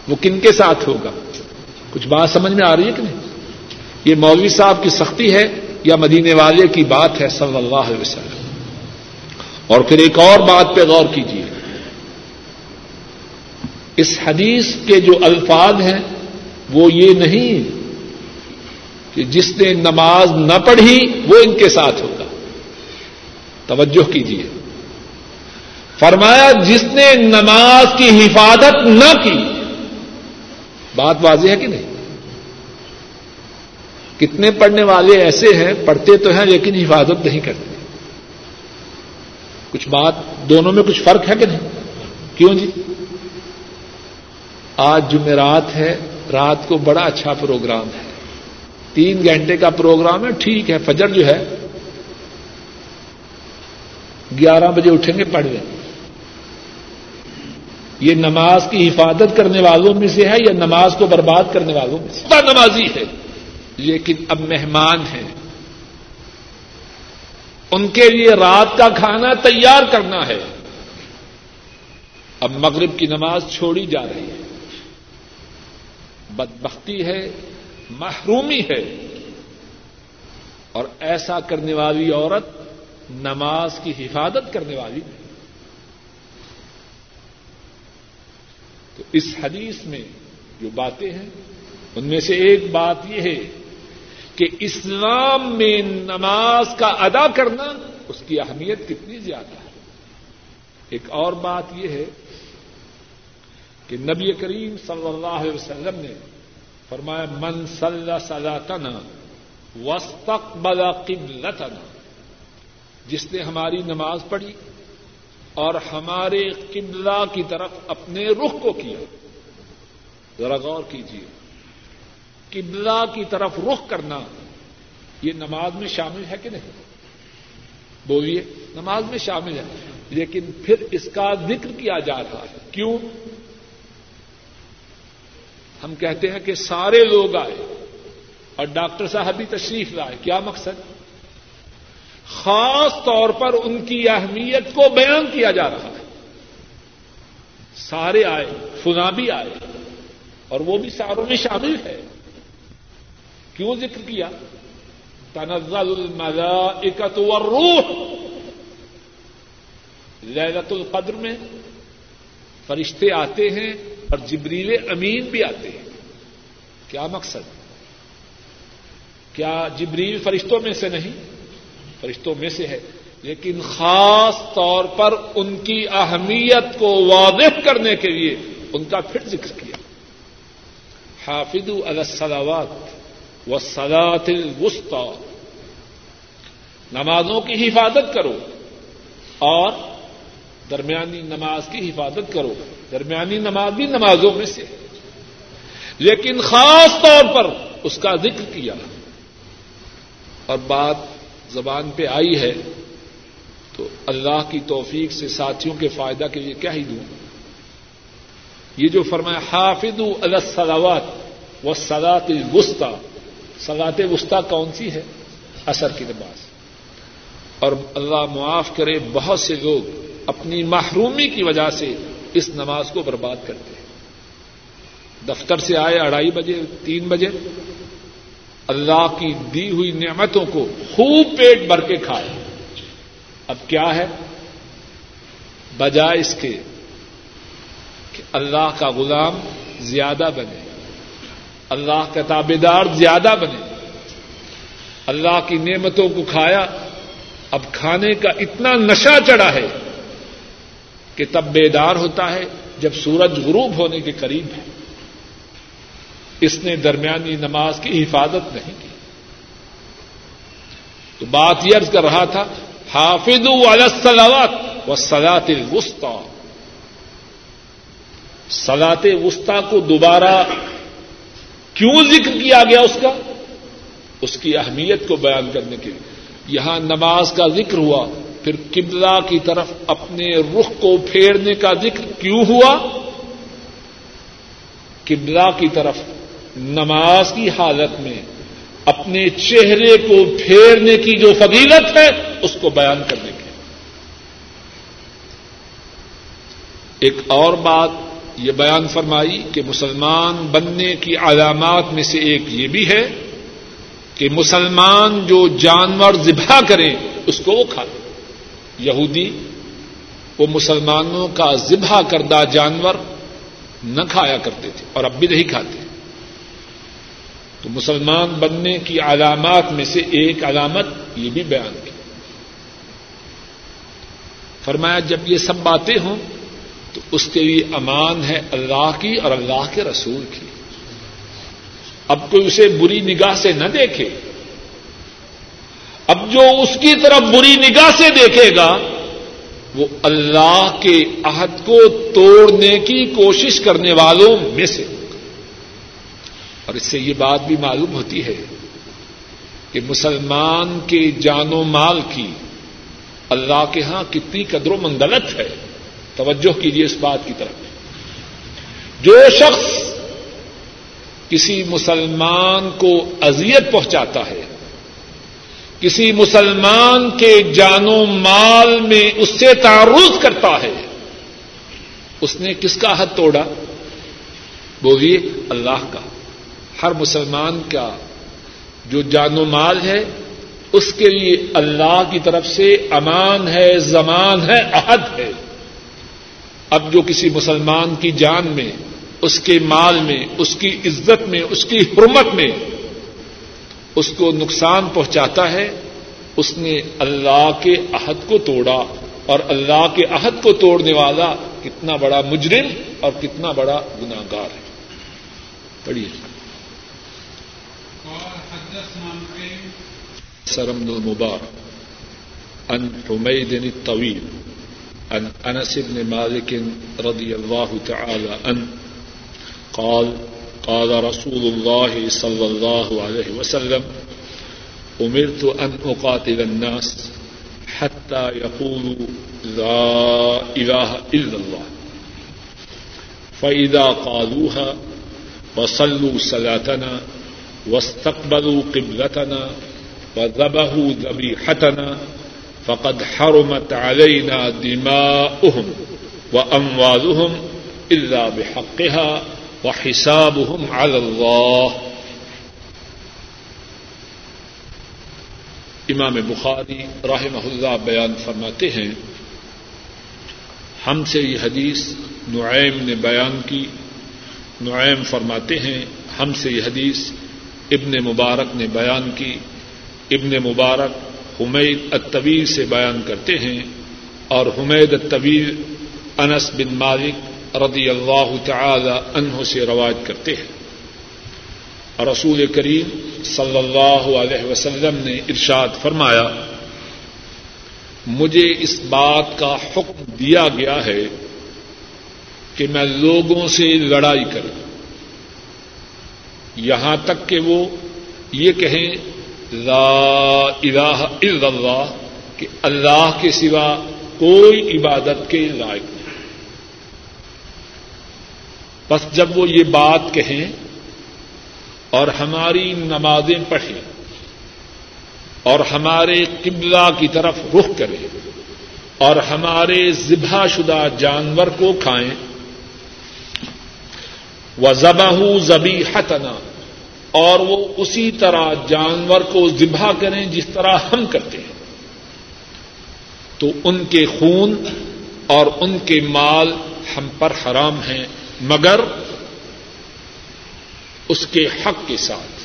وہ کن کے ساتھ ہوگا؟ کچھ بات سمجھ میں آ رہی ہے کہ نہیں؟ یہ مولوی صاحب کی سختی ہے یا مدینے والے کی بات ہے صلی اللہ علیہ وسلم؟ اور پھر ایک اور بات پہ غور کیجیے۔ اس حدیث کے جو الفاظ ہیں، وہ یہ نہیں کہ جس نے نماز نہ پڑھی وہ ان کے ساتھ ہوگا۔ توجہ کیجیے فرمایا، جس نے نماز کی حفاظت نہ کی، بات واضح ہے کہ نہیں؟ کتنے پڑھنے والے ایسے ہیں، پڑھتے تو ہیں لیکن حفاظت نہیں کرتے۔ کچھ بات دونوں میں کچھ فرق ہے کہ نہیں؟ کیوں جی؟ آج جمعرات ہے، رات کو بڑا اچھا پروگرام ہے۔ تین گھنٹے کا پروگرام ہے، ٹھیک ہے، فجر جو ہے، گیارہ بجے اٹھیں گے، پڑھ لیں۔ یہ نماز کی حفاظت کرنے والوں میں سے ہے یا نماز کو برباد کرنے والوں میں سے؟ نمازی ہے لیکن اب مہمان ہیں۔ ان کے لیے رات کا کھانا تیار کرنا ہے۔ اب مغرب کی نماز چھوڑی جا رہی ہے۔ بدبختی ہے محرومی ہے۔ اور ایسا کرنے والی عورت نماز کی حفاظت کرنے والی نہیں تو اس حدیث میں جو باتیں ہیں، ان میں سے ایک بات یہ ہے کہ اسلام میں نماز کا ادا کرنا اس کی اہمیت کتنی زیادہ ہے۔ ایک اور بات یہ ہے کہ نبی کریم صلی اللہ علیہ وسلم نے فرمایا، من صلی سلاتنا وسط بلا قبلتنا. جس نے ہماری نماز پڑھی اور ہمارے قبلہ کی طرف اپنے رخ کو کیا۔ ذرا غور کیجیے۔ قبلہ کی طرف رخ کرنا، یہ نماز میں شامل ہے کہ نہیں؟ بولیے، نماز میں شامل ہے، لیکن پھر اس کا ذکر کیا جا رہا ہے۔ کیوں؟ ہم کہتے ہیں کہ سارے لوگ آئے اور ڈاکٹر صاحب بھی تشریف لائے۔ کیا مقصد؟ خاص طور پر ان کی اہمیت کو بیان کیا جا رہا ہے۔ سارے آئے فنا بھی آئے اور وہ بھی ساروں میں شامل ہے۔ کیوں ذکر کیا؟ تنزل الملائکت والروح۔ لیلت القدر میں فرشتے آتے ہیں اور جبریل امین بھی آتے ہیں۔ کیا مقصد؟ کیا جبریل فرشتوں میں سے نہیں؟ فرشتوں میں سے ہے، لیکن خاص طور پر ان کی اہمیت کو واضح کرنے کے لیے ان کا پھر ذکر کیا۔ حافظ السلاوات و سلاط الوسطی۔ نمازوں کی حفاظت کرو اور درمیانی نماز کی حفاظت کرو۔ درمیانی نماز بھی نمازوں میں سے لیکن خاص طور پر اس کا ذکر کیا۔ اور بات زبان پہ آئی ہے تو اللہ کی توفیق سے ساتھیوں کے فائدہ کے لیے کیا ہی دوں۔ یہ جو فرمایا حافظ السلاوات و سلاط وسطی سلاط وسطی کون سی ہے؟ اثر کی نماز۔ اور اللہ معاف کرے بہت سے لوگ اپنی محرومی کی وجہ سے اس نماز کو برباد کرتے ہیں۔ دفتر سے آئے اڑائی بجے، تین بجے، اللہ کی دی ہوئی نعمتوں کو خوب پیٹ بھر کے کھائے۔ اب کیا ہے؟ بجائے اس کے کہ اللہ کا غلام زیادہ بنے، اللہ کا تابے دار زیادہ بنے۔ اللہ کی نعمتوں کو کھایا، اب کھانے کا اتنا نشہ چڑھا ہے کہ تب بیدار ہوتا ہے جب سورج غروب ہونے کے قریب ہے۔ اس نے درمیانی نماز کی حفاظت نہیں کی۔ تو بات یہ عرض کر رہا تھا حافظ السلاوات و سلاط وسطی سلاط وسطی کو دوبارہ کیوں ذکر کیا گیا اس کا؟ اس کی اہمیت کو بیان کرنے کے لیے۔ یہاں نماز کا ذکر ہوا۔ پھر قبلہ کی طرف اپنے رخ کو پھیرنے کا ذکر کیوں ہوا؟ قبلہ کی طرف نماز کی حالت میں اپنے چہرے کو پھیرنے کی جو فضیلت ہے، اس کو بیان کرنے کے ایک اور بات یہ بیان فرمائی کہ مسلمان بننے کی علامات میں سے ایک یہ بھی ہے کہ مسلمان جو جانور ذبح کرے اس کو وہ کھا یہودی وہ مسلمانوں کا ذبح کردہ جانور نہ کھایا کرتے تھے اور اب بھی نہیں کھاتے۔ تو مسلمان بننے کی علامات میں سے ایک علامت یہ بھی بیان کی۔ فرمایا جب یہ سب باتیں ہوں تو اس کے لیے امان ہے اللہ کی اور اللہ کے رسول کی۔ اب کوئی اسے بری نگاہ سے نہ دیکھے اب جو اس کی طرف بری نگاہ سے دیکھے گا، وہ اللہ کے عہد کو توڑنے کی کوشش کرنے والوں میں سے۔ اور اس سے یہ بات بھی معلوم ہوتی ہے کہ مسلمان کے جان و مال کی اللہ کے ہاں کتنی قدر و منگلت ہے۔ توجہ کیجیے اس بات کی طرف۔ جو شخص کسی مسلمان کو اذیت پہنچاتا ہے کسی مسلمان کے جان و مال میں اس سے تعارف کرتا ہے۔ اس نے کس کا حد توڑا؟ بولیے، اللہ کا۔ ہر مسلمان کا جو جان و مال ہے، اس کے لیے اللہ کی طرف سے امان ہے، زمان ہے، عہد ہے۔ اب جو کسی مسلمان کی جان میں، اس کے مال میں، اس کی عزت میں، اس کی حرمت میں اس کو نقصان پہنچاتا ہے اس نے اللہ کے عہد کو توڑا اور اللہ کے عہد کو توڑنے والا کتنا بڑا مجرم اور کتنا بڑا گناگار ہے۔ پڑھیے۔ سرم المبارک۔ ان حمید الطویل۔ عن انس بن مالك رضي الله تعالى عنه قال قال رسول الله صلى الله عليه وسلم امرت ان اقاتل الناس حتى يقولوا لا اله الا الله. فاذا قالوها وصلوا صلاتنا واستقبلوا قبلتنا وذبحوا ذبيحتنا فقد حرمت علينا دماؤهم وأموالهم إلا بحقها وحسابهم على الله امام بخاری رحمہ اللہ بیان فرماتے ہیں، ہم سے یہ حدیث نعیم نے بیان کی، نعیم فرماتے ہیں، ہم سے یہ حدیث ابن مبارک نے بیان کی، ابن مبارک حمید الطویل سے بیان کرتے ہیں اور حمید الطویل انس بن مالک رضی اللہ تعالی عنہ سے رواج کرتے ہیں۔ اور رسول کریم صلی اللہ علیہ وسلم نے ارشاد فرمایا، مجھے اس بات کا حکم دیا گیا ہے کہ میں لوگوں سے لڑائی کروں۔ یہاں تک کہ وہ یہ کہیں، لا الہ الا اللہ، کہ اللہ کے سوا کوئی عبادت کے لائق نہیں۔ بس جب وہ یہ بات کہیں اور ہماری نمازیں پڑھیں اور ہمارے قبلہ کی طرف رخ کریں اور ہمارے ذبح شدہ جانور کو کھائیں وہ زبہ زبی حتنا اور وہ اسی طرح جانور کو ذبح کریں جس طرح ہم کرتے ہیں۔ تو ان کے خون اور ان کے مال ہم پر حرام ہیں۔ مگر اس کے حق کے ساتھ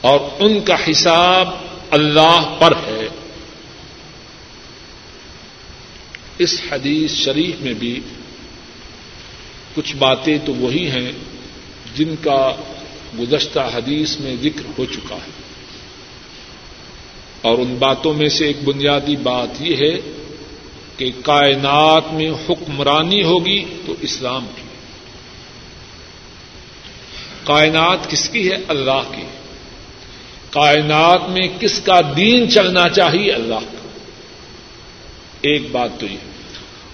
اور ان کا حساب اللہ پر ہے۔ اس حدیث شریف میں بھی کچھ باتیں تو وہی ہیں جن کا گزشتہ حدیث میں ذکر ہو چکا ہے۔ اور ان باتوں میں سے ایک بنیادی بات یہ ہے کہ کائنات میں حکمرانی ہوگی تو اسلام کی کائنات کس کی ہے؟ اللہ کی۔ کائنات میں کس کا دین چلنا چاہیے؟ اللہ کا۔ ایک بات تو یہ۔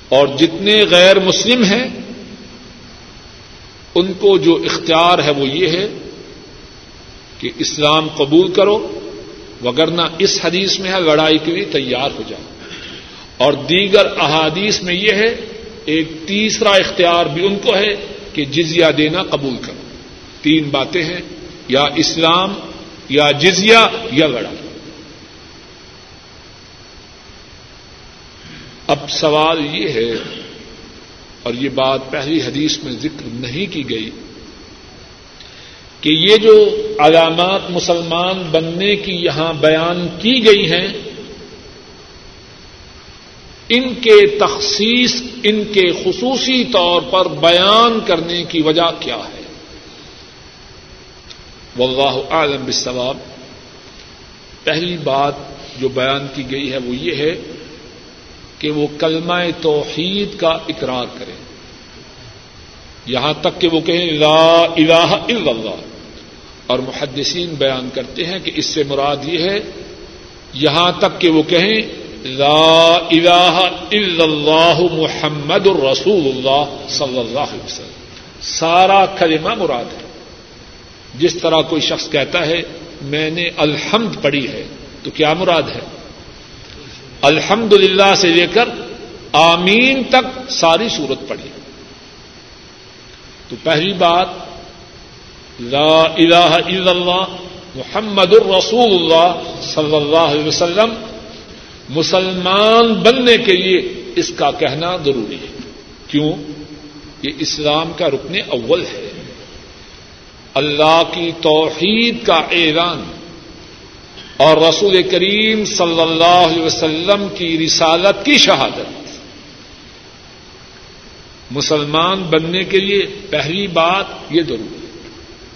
اور جتنے غیر مسلم ہیں، ان کو جو اختیار ہے وہ یہ ہے کہ اسلام قبول کرو، وگرنہ اس حدیث میں ہے، لڑائی کے لیے تیار ہو جاؤ۔ اور دیگر احادیث میں یہ ہے، ایک تیسرا اختیار بھی ان کو ہے کہ جزیہ دینا قبول کرو۔ تین باتیں ہیں، یا اسلام، یا جزیہ، یا لڑائی اب سوال یہ ہے، اور یہ بات پہلی حدیث میں ذکر نہیں کی گئی، کہ یہ جو علامات مسلمان بننے کی یہاں بیان کی گئی ہیں، ان کے تخصیص، ان کے خصوصی طور پر بیان کرنے کی وجہ کیا ہے؟ واللہ عالم بالثواب پہلی بات جو بیان کی گئی ہے وہ یہ ہے کہ وہ کلمہ توحید کا اقرار کریں یہاں تک کہ وہ کہیں لا الہ الا اللہ۔ اور محدثین بیان کرتے ہیں کہ اس سے مراد یہ ہے، یہاں تک کہ وہ کہیں لا الہ الا اللہ محمد الرسول اللہ صلی اللہ علیہ وسلم۔ سارا کلمہ مراد ہے۔ جس طرح کوئی شخص کہتا ہے، میں نے الحمد پڑھی ہے، تو کیا مراد ہے؟ الحمد للہ سے لے کر آمین تک ساری صورت پڑھی۔ تو پہلی بات، لا الہ الا اللہ، محمد الرسول اللہ صلی اللہ علیہ وسلم، مسلمان بننے کے لیے اس کا کہنا ضروری ہے۔ کیوں؟ یہ اسلام کا رکن اول ہے۔ اللہ کی توحید کا اعلان اور رسول کریم صلی اللہ علیہ وسلم کی رسالت کی شہادت۔ مسلمان بننے کے لیے پہلی بات یہ ضروری ہے۔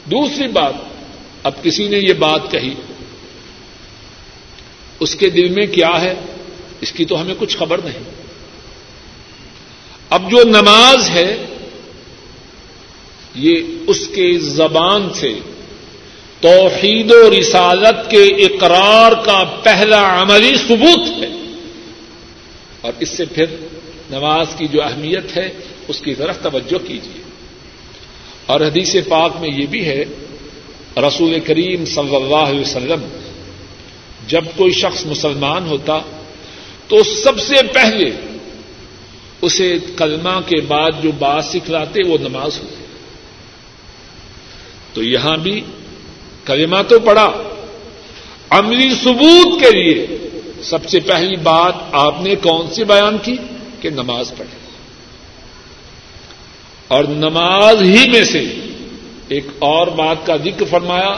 دوسری بات، اب کسی نے یہ بات کہی، اس کے دل میں کیا ہے؟ اس کی تو ہمیں کچھ خبر نہیں۔ اب جو نماز ہے یہ اس کے زبان سے توحید و رسالت کے اقرار کا پہلا عملی ثبوت ہے۔ اور اس سے پھر نماز کی جو اہمیت ہے، اس کی طرف توجہ کیجیے اور حدیث پاک میں یہ بھی ہے، رسول کریم صلی اللہ علیہ وسلم، جب کوئی شخص مسلمان ہوتا، تو سب سے پہلے اسے کلمہ کے بعد جو بات سکھلاتے، وہ نماز ہوتی۔ تو یہاں بھی کلمہ تو پڑا عملی ثبوت کے لیے سب سے پہلی بات آپ نے کون سی بیان کی؟ کہ نماز پڑھے اور نماز ہی میں سے ایک اور بات کا ذکر فرمایا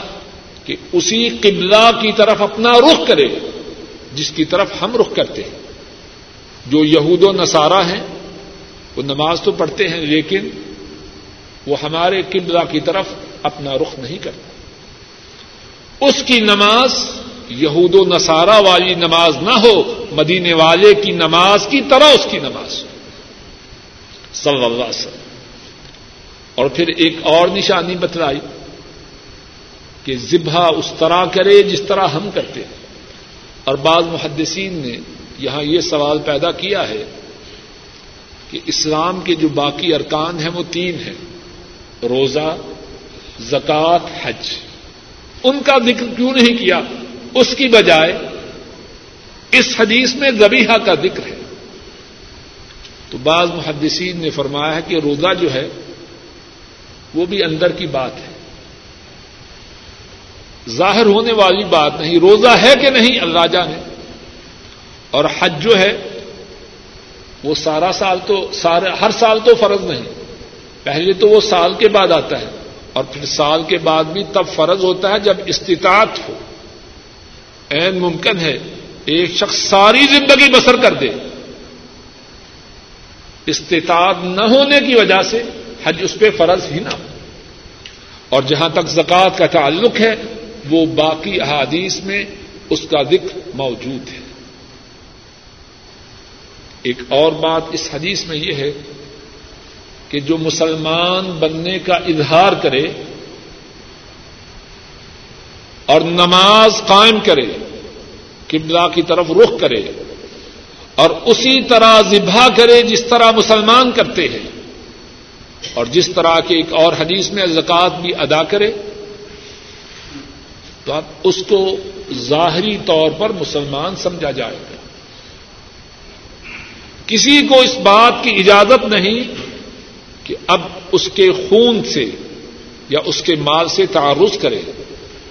کہ اسی قبلہ کی طرف اپنا رخ کرے، جس کی طرف ہم رخ کرتے ہیں۔ جو یہود و نصارہ ہیں، وہ نماز تو پڑھتے ہیں، لیکن وہ ہمارے قبلہ کی طرف اپنا رخ نہیں کرتا۔ اس کی نماز یہود و نصارہ والی نماز نہ ہو، مدینے والے کی نماز کی طرح اس کی نماز صلی اللہ علیہ وسلم۔ اور پھر ایک اور نشانی بتلائی کہ ذبح اس طرح کرے جس طرح ہم کرتے ہیں۔ اور بعض محدثین نے یہاں یہ سوال پیدا کیا ہے کہ اسلام کے جو باقی ارکان ہیں وہ تین ہیں۔ روزہ زکات حج۔ ان کا ذکر کیوں نہیں کیا؟ اس کی بجائے اس حدیث میں زبیحہ کا ذکر ہے۔ تو بعض محدثین نے فرمایا ہے کہ روزہ جو ہے، وہ بھی اندر کی بات ہے۔ ظاہر ہونے والی بات نہیں، روزہ ہے کہ نہیں؟ اللہ جانے۔ اور حج جو ہے، وہ سارا سال تو، سارے، ہر سال تو فرض نہیں۔ پہلے تو وہ سال کے بعد آتا ہے۔ اور پھر سال کے بعد بھی تب فرض ہوتا ہے جب استطاعت ہو۔ این ممکن ہے ایک شخص ساری زندگی بسر کر دے۔ استطاعت نہ ہونے کی وجہ سے حج اس پہ فرض ہی نہ ہو۔ اور جہاں تک زکوٰۃ کا تعلق ہے، وہ باقی احادیث میں اس کا ذکر موجود ہے۔ ایک اور بات اس حدیث میں یہ ہے کہ جو مسلمان بننے کا اظہار کرے اور نماز قائم کرے، قبلہ کی طرف رخ کرے اور اسی طرح ذبح کرے جس طرح مسلمان کرتے ہیں۔ اور جس طرح کے ایک اور حدیث میں زکوٰۃ بھی ادا کرے، تو اب اس کو ظاہری طور پر مسلمان سمجھا جائے گا۔ کسی کو اس بات کی اجازت نہیں کہ اب اس کے خون سے یا اس کے مال سے تعارض کرے،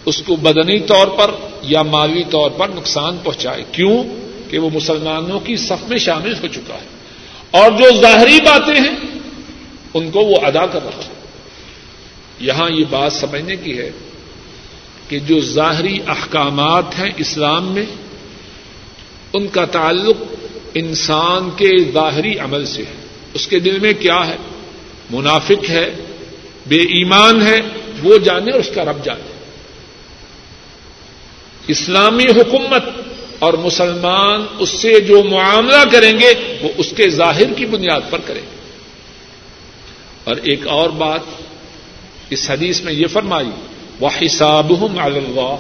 اس کو بدنی طور پر یا مالی طور پر نقصان پہنچائے۔ کیوں؟ کہ وہ مسلمانوں کی صف میں شامل ہو چکا ہے۔ اور جو ظاہری باتیں ہیں، ان کو وہ ادا کر رہا ہے۔ یہاں یہ بات سمجھنے کی ہے کہ جو ظاہری احکامات ہیں اسلام میں، ان کا تعلق انسان کے ظاہری عمل سے ہے۔ اس کے دل میں کیا ہے؟ منافق ہے، بے ایمان ہے، وہ جانے اس کا رب جانے۔ اسلامی حکومت اور مسلمان اس سے جو معاملہ کریں گے، وہ اس کے ظاہر کی بنیاد پر کریں گے۔ اور ایک اور بات اس حدیث میں یہ فرمائی وہ حساب اللہ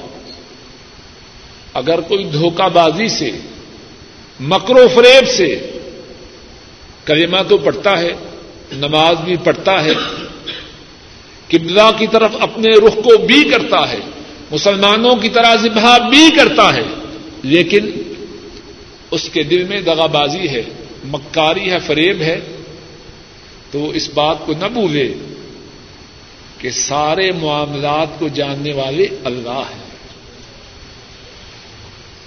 اگر کوئی دھوکہ بازی سے، مکر و فریب سے کلمہ تو پڑھتا ہے نماز بھی پڑھتا ہے، قبلہ کی طرف اپنے رخ کو بھی کرتا ہے، مسلمانوں کی طرح ذبح بھی کرتا ہے، لیکن اس کے دل میں دغا بازی ہے، مکاری ہے، فریب ہے۔ تو وہ اس بات کو نہ بھولے کہ سارے معاملات کو جاننے والے اللہ ہیں۔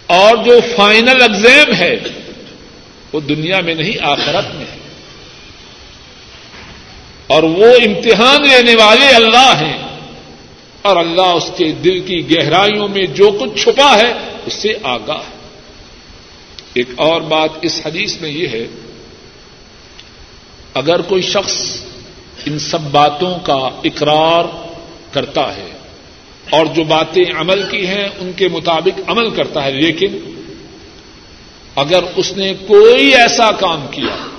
اور جو فائنل ایگزام ہے، وہ دنیا میں نہیں، آخرت میں ہے۔ اور وہ امتحان لینے والے اللہ ہیں۔ اور اللہ اس کے دل کی گہرائیوں میں جو کچھ چھپا ہے، اس سے آگاہ ہے۔ ایک اور بات اس حدیث میں یہ ہے، اگر کوئی شخص ان سب باتوں کا اقرار کرتا ہے اور جو باتیں عمل کی ہیں، ان کے مطابق عمل کرتا ہے، لیکن اگر اس نے کوئی ایسا کام کیا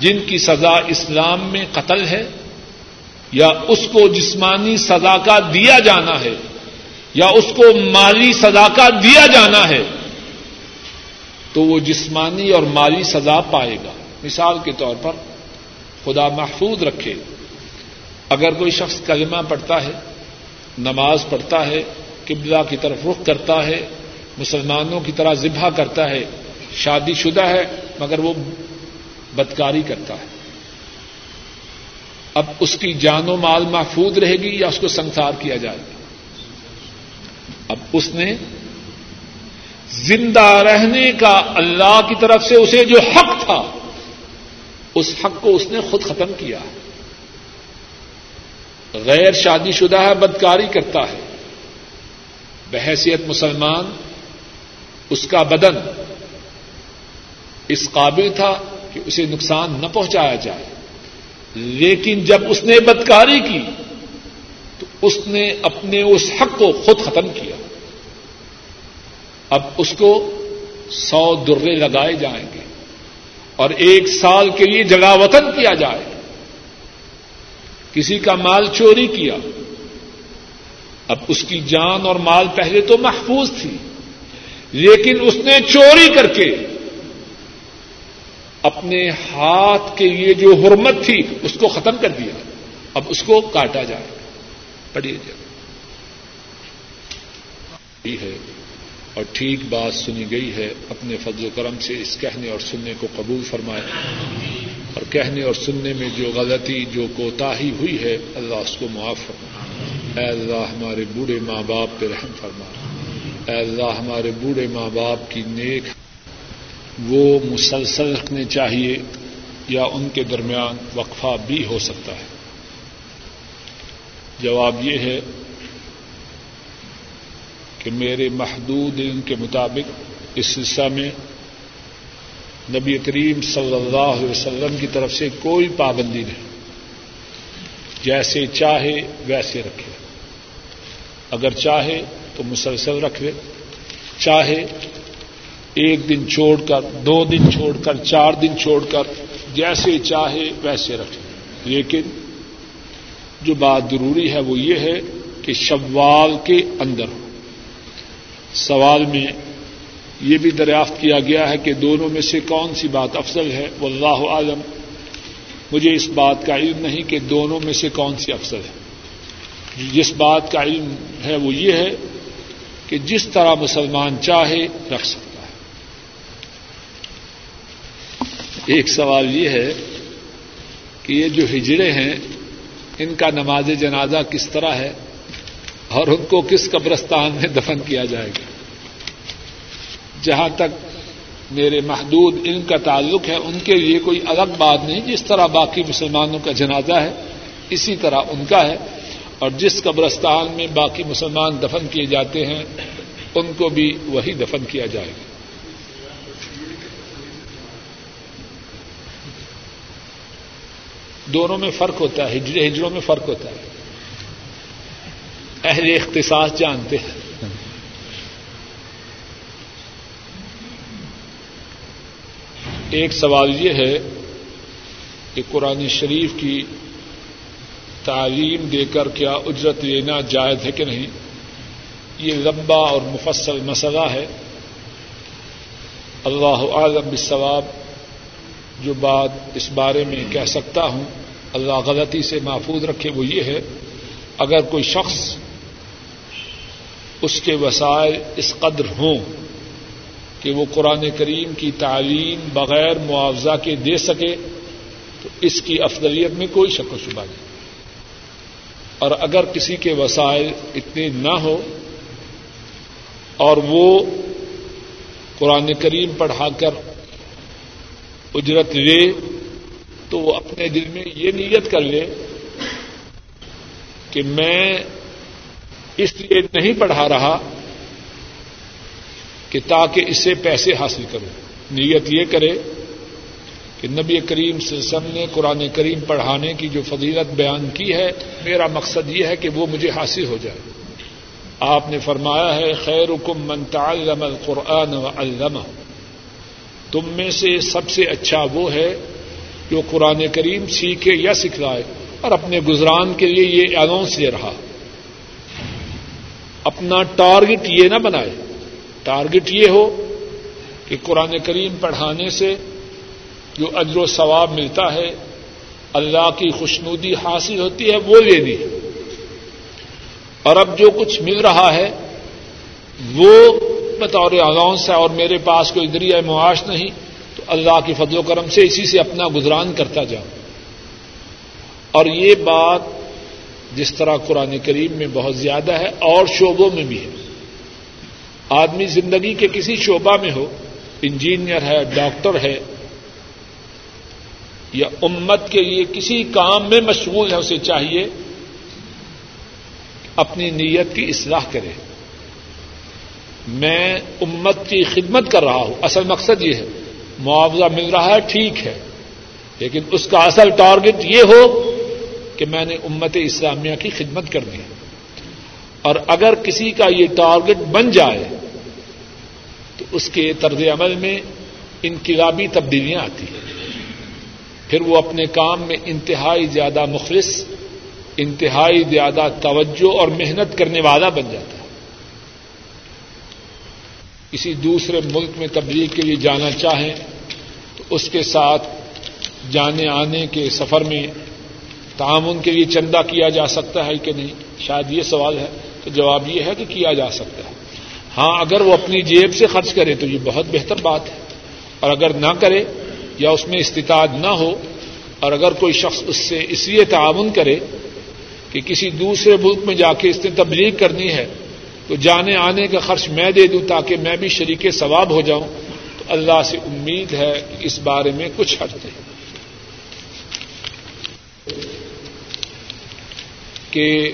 جن کی سزا اسلام میں قتل ہے یا اس کو جسمانی سزا کا دیا جانا ہے یا اس کو مالی سزا کا دیا جانا ہے، تو وہ جسمانی اور مالی سزا پائے گا۔ مثال کے طور پر خدا محفوظ رکھے۔ اگر کوئی شخص کلمہ پڑھتا ہے، نماز پڑھتا ہے، قبلہ کی طرف رخ کرتا ہے، مسلمانوں کی طرح ذبح کرتا ہے، شادی شدہ ہے، مگر وہ بدکاری کرتا ہے۔ اب اس کی جان و مال محفوظ رہے گی یا اس کو سنسار کیا جائے گا؟ اب اس نے زندہ رہنے کا اللہ کی طرف سے اسے جو حق تھا، اس حق کو اس نے خود ختم کیا۔ غیر شادی شدہ ہے بدکاری کرتا ہے۔ بحیثیت مسلمان، اس کا بدن اس قابل تھا کہ اسے نقصان نہ پہنچایا جائے۔ لیکن جب اس نے بدکاری کی، تو اس نے اپنے اس حق کو خود ختم کیا۔ اب اس کو سو درے لگائے جائیں گے اور ایک سال کے لیے جگہ وطن کیا جائے۔ کسی کا مال چوری کیا۔ اب اس کی جان اور مال پہلے تو محفوظ تھی، لیکن اس نے چوری کر کے اپنے ہاتھ کے لیے جو حرمت تھی، اس کو ختم کر دیا۔ اب اس کو کاٹا جائے۔ پڑھیے جی۔ جائے ہے۔ اور ٹھیک بات سنی گئی ہے۔ اپنے فضل و کرم سے اس کہنے اور سننے کو قبول فرمائے۔ اور کہنے اور سننے میں جو غلطی، جو کوتا ہی ہوئی ہے، اللہ اس کو معاف فرما اے اللہ، ہمارے بوڑھے ماں باپ پہ رحم فرما۔ اے اللہ، ہمارے بوڑھے ماں باپ کی نیک وہ مسلسل رکھنے چاہیے یا ان کے درمیان وقفہ بھی ہو سکتا ہے۔ جواب یہ ہے کہ میرے محدود علم کے مطابق اس سلسلہ میں نبی کریم صلی اللہ علیہ وسلم کی طرف سے کوئی پابندی نہیں۔ جیسے چاہے ویسے رکھے۔ اگر چاہے تو مسلسل رکھ لے۔ چاہے ایک دن چھوڑ کر، دو دن چھوڑ کر، چار دن چھوڑ کر، جیسے چاہے ویسے رکھے لیکن جو بات ضروری ہے وہ یہ ہے کہ شوال کے اندر ہو سوال میں یہ بھی دریافت کیا گیا ہے کہ دونوں میں سے کون سی بات افضل ہے۔ واللہ عالم مجھے اس بات کا علم نہیں کہ دونوں میں سے کون سی افضل ہے۔ جس بات کا علم ہے وہ یہ ہے کہ جس طرح مسلمان چاہے، رکھ سکتا ہے ایک سوال یہ ہے کہ یہ جو ہجڑے ہیں، ان کا نماز جنازہ کس طرح ہے اور ان کو کس قبرستان میں دفن کیا جائے گا؟ جہاں تک میرے محدود علم کا تعلق ہے، ان کے لیے کوئی الگ بات نہیں، جس طرح باقی مسلمانوں کا جنازہ ہے، اسی طرح ان کا ہے۔ اور جس قبرستان میں باقی مسلمان دفن کیے جاتے ہیں، ان کو بھی وہی دفن کیا جائے گا۔ دونوں میں فرق ہوتا ہے ہجڑے ہجڑوں میں فرق ہوتا ہے۔ اہل اختصاص جانتے ہیں۔ ایک سوال یہ ہے کہ قرآن شریف کی تعلیم دے کر کیا اجرت لینا جائز ہے کہ نہیں؟ یہ لمبا اور مفصل مسئلہ ہے۔ اللہ عالم بالثواب۔ جو بات اس بارے میں کہہ سکتا ہوں، اللہ غلطی سے محفوظ رکھے وہ یہ ہے، اگر کوئی شخص اس کے وسائل اس قدر ہوں کہ وہ قرآن کریم کی تعلیم بغیر معاوضہ کے دے سکے، تو اس کی افضلیت میں کوئی شک و شبہ نہیں۔ اور اگر کسی کے وسائل اتنے نہ ہو اور وہ قرآن کریم پڑھا کر اجرت لے تو وہ اپنے دل میں یہ نیت کر لے کہ میں اس لیے نہیں پڑھا رہا کہ تاکہ اس سے پیسے حاصل کروں۔ نیت یہ کرے کہ نبی کریم سے سم نے قرآن کریم پڑھانے کی جو فضیلت بیان کی ہے، میرا مقصد یہ ہے کہ وہ مجھے حاصل ہو جائے۔ آپ نے فرمایا ہے خیر حکم من تعلم القرآن و علامہ تم میں سے سب سے اچھا وہ ہے جو قرآن کریم سیکھے یا سکھلائے اور اپنے گزران کے لیے یہ اناؤنس دے رہا۔ اپنا ٹارگٹ یہ نہ بنائے۔ ٹارگٹ یہ ہو کہ قرآن کریم پڑھانے سے جو اجر و ثواب ملتا ہے، اللہ کی خوشنودی حاصل ہوتی ہے، وہ لینی ہے اور اب جو کچھ مل رہا ہے، وہ بطور الاؤنس ہے اور میرے پاس کوئی ذریعہ معاش نہیں، تو اللہ کی فضل و کرم سے اسی سے اپنا گزران کرتا جاؤں۔ اور یہ بات جس طرح قرآن کریم میں بہت زیادہ ہے اور شعبوں میں بھی ہے۔ آدمی زندگی کے کسی شعبہ میں ہو، انجینئر ہے، ڈاکٹر ہے، یا امت کے لیے کسی کام میں مشغول ہے، اسے چاہیے اپنی نیت کی اصلاح کرے۔ میں امت کی خدمت کر رہا ہوں۔ اصل مقصد یہ ہے، معاوضہ مل رہا ہے، ٹھیک ہے۔ لیکن اس کا اصل ٹارگٹ یہ ہو کہ میں نے امت اسلامیہ کی خدمت کرنی ہے۔ اور اگر کسی کا یہ ٹارگٹ بن جائے، تو اس کے طرز عمل میں انقلابی تبدیلیاں آتی ہیں۔ پھر وہ اپنے کام میں انتہائی زیادہ مخلص، انتہائی زیادہ توجہ اور محنت کرنے والا بن جاتا ہے۔ کسی دوسرے ملک میں تبلیغ کے لیے جانا چاہیں، تو اس کے ساتھ جانے آنے کے سفر میں تعاون کے لیے چندہ کیا جا سکتا ہے کہ نہیں؟ شاید یہ سوال ہے۔ تو جواب یہ ہے کہ کیا جا سکتا ہے۔ ہاں اگر وہ اپنی جیب سے خرچ کرے تو یہ بہت بہتر بات ہے۔ اور اگر نہ کرے یا اس میں استطاعت نہ ہو، اور اگر کوئی شخص اس سے اس لیے تعاون کرے کہ کسی دوسرے ملک میں جا کے اس نے تبلیغ کرنی ہے تو جانے آنے کا خرچ میں دے دوں تاکہ میں بھی شریک ثواب ہو جاؤں، تو اللہ سے امید ہے کہ اس بارے میں کچھ حد دے کہ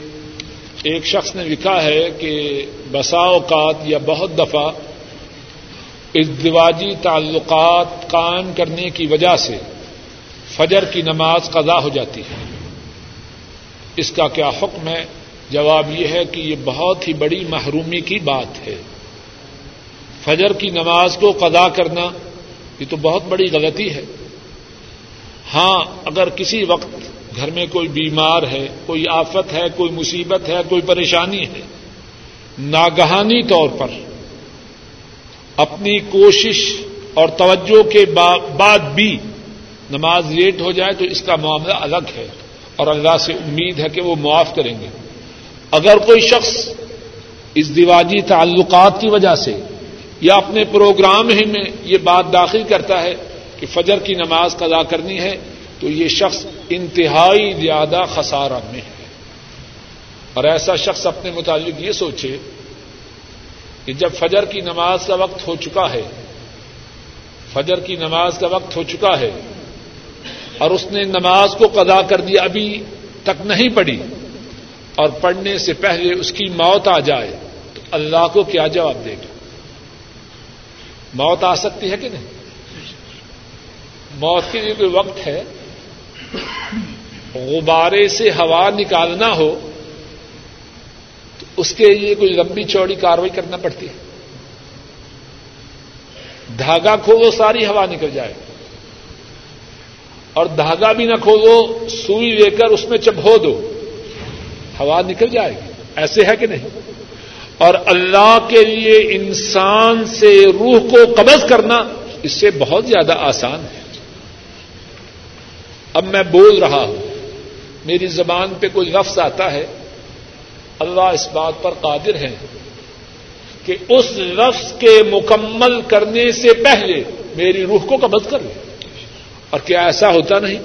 ایک شخص نے لکھا ہے کہ بسا اوقات یا بہت دفعہ ازدواجی تعلقات قائم کرنے کی وجہ سے فجر کی نماز قضا ہو جاتی ہے۔ اس کا کیا حکم ہے؟ جواب یہ ہے کہ یہ بہت ہی بڑی محرومی کی بات ہے۔ فجر کی نماز کو قضا کرنا، یہ تو بہت بڑی غلطی ہے۔ ہاں اگر کسی وقت گھر میں کوئی بیمار ہے، کوئی آفت ہے، کوئی مصیبت ہے، کوئی پریشانی ہے، ناگہانی طور پر اپنی کوشش اور توجہ کے بعد بھی نماز لیٹ ہو جائے تو اس کا معاملہ الگ ہے اور اللہ سے امید ہے کہ وہ معاف کریں گے۔ اگر کوئی شخص اس دیواجی تعلقات کی وجہ سے یا اپنے پروگرام ہی میں یہ بات داخل کرتا ہے کہ فجر کی نماز قضا کرنی ہے، تو یہ شخص انتہائی زیادہ خسارہ میں ہے۔ اور ایسا شخص اپنے متعلق یہ سوچے کہ جب فجر کی نماز کا وقت ہو چکا ہے، فجر کی نماز کا وقت ہو چکا ہے اور اس نے نماز کو قضا کر دیا ابھی تک نہیں پڑھی اور پڑھنے سے پہلے اس کی موت آ جائے تو اللہ کو کیا جواب دے گا موت آ سکتی ہے کہ نہیں؟ موت کے لیے کوئی وقت ہے؟ غبارے سے ہوا نکالنا ہو تو اس کے لیے کوئی لمبی چوڑی کاروائی کرنا پڑتی ہے۔ دھاگا کھولو ساری ہوا نکل جائے۔ اور دھاگا بھی نہ کھولو سوئی لے کر اس میں چبھو دو۔ ہوا نکل جائے گی۔ ایسے ہے کہ نہیں؟ اور اللہ کے لیے انسان سے روح کو قبض کرنا اس سے بہت زیادہ آسان ہے۔ اب میں بول رہا ہوں، میری زبان پہ کوئی لفظ آتا ہے، اللہ اس بات پر قادر ہے کہ اس لفظ کے مکمل کرنے سے پہلے میری روح کو قبض کر لے۔ اور کیا ایسا ہوتا نہیں؟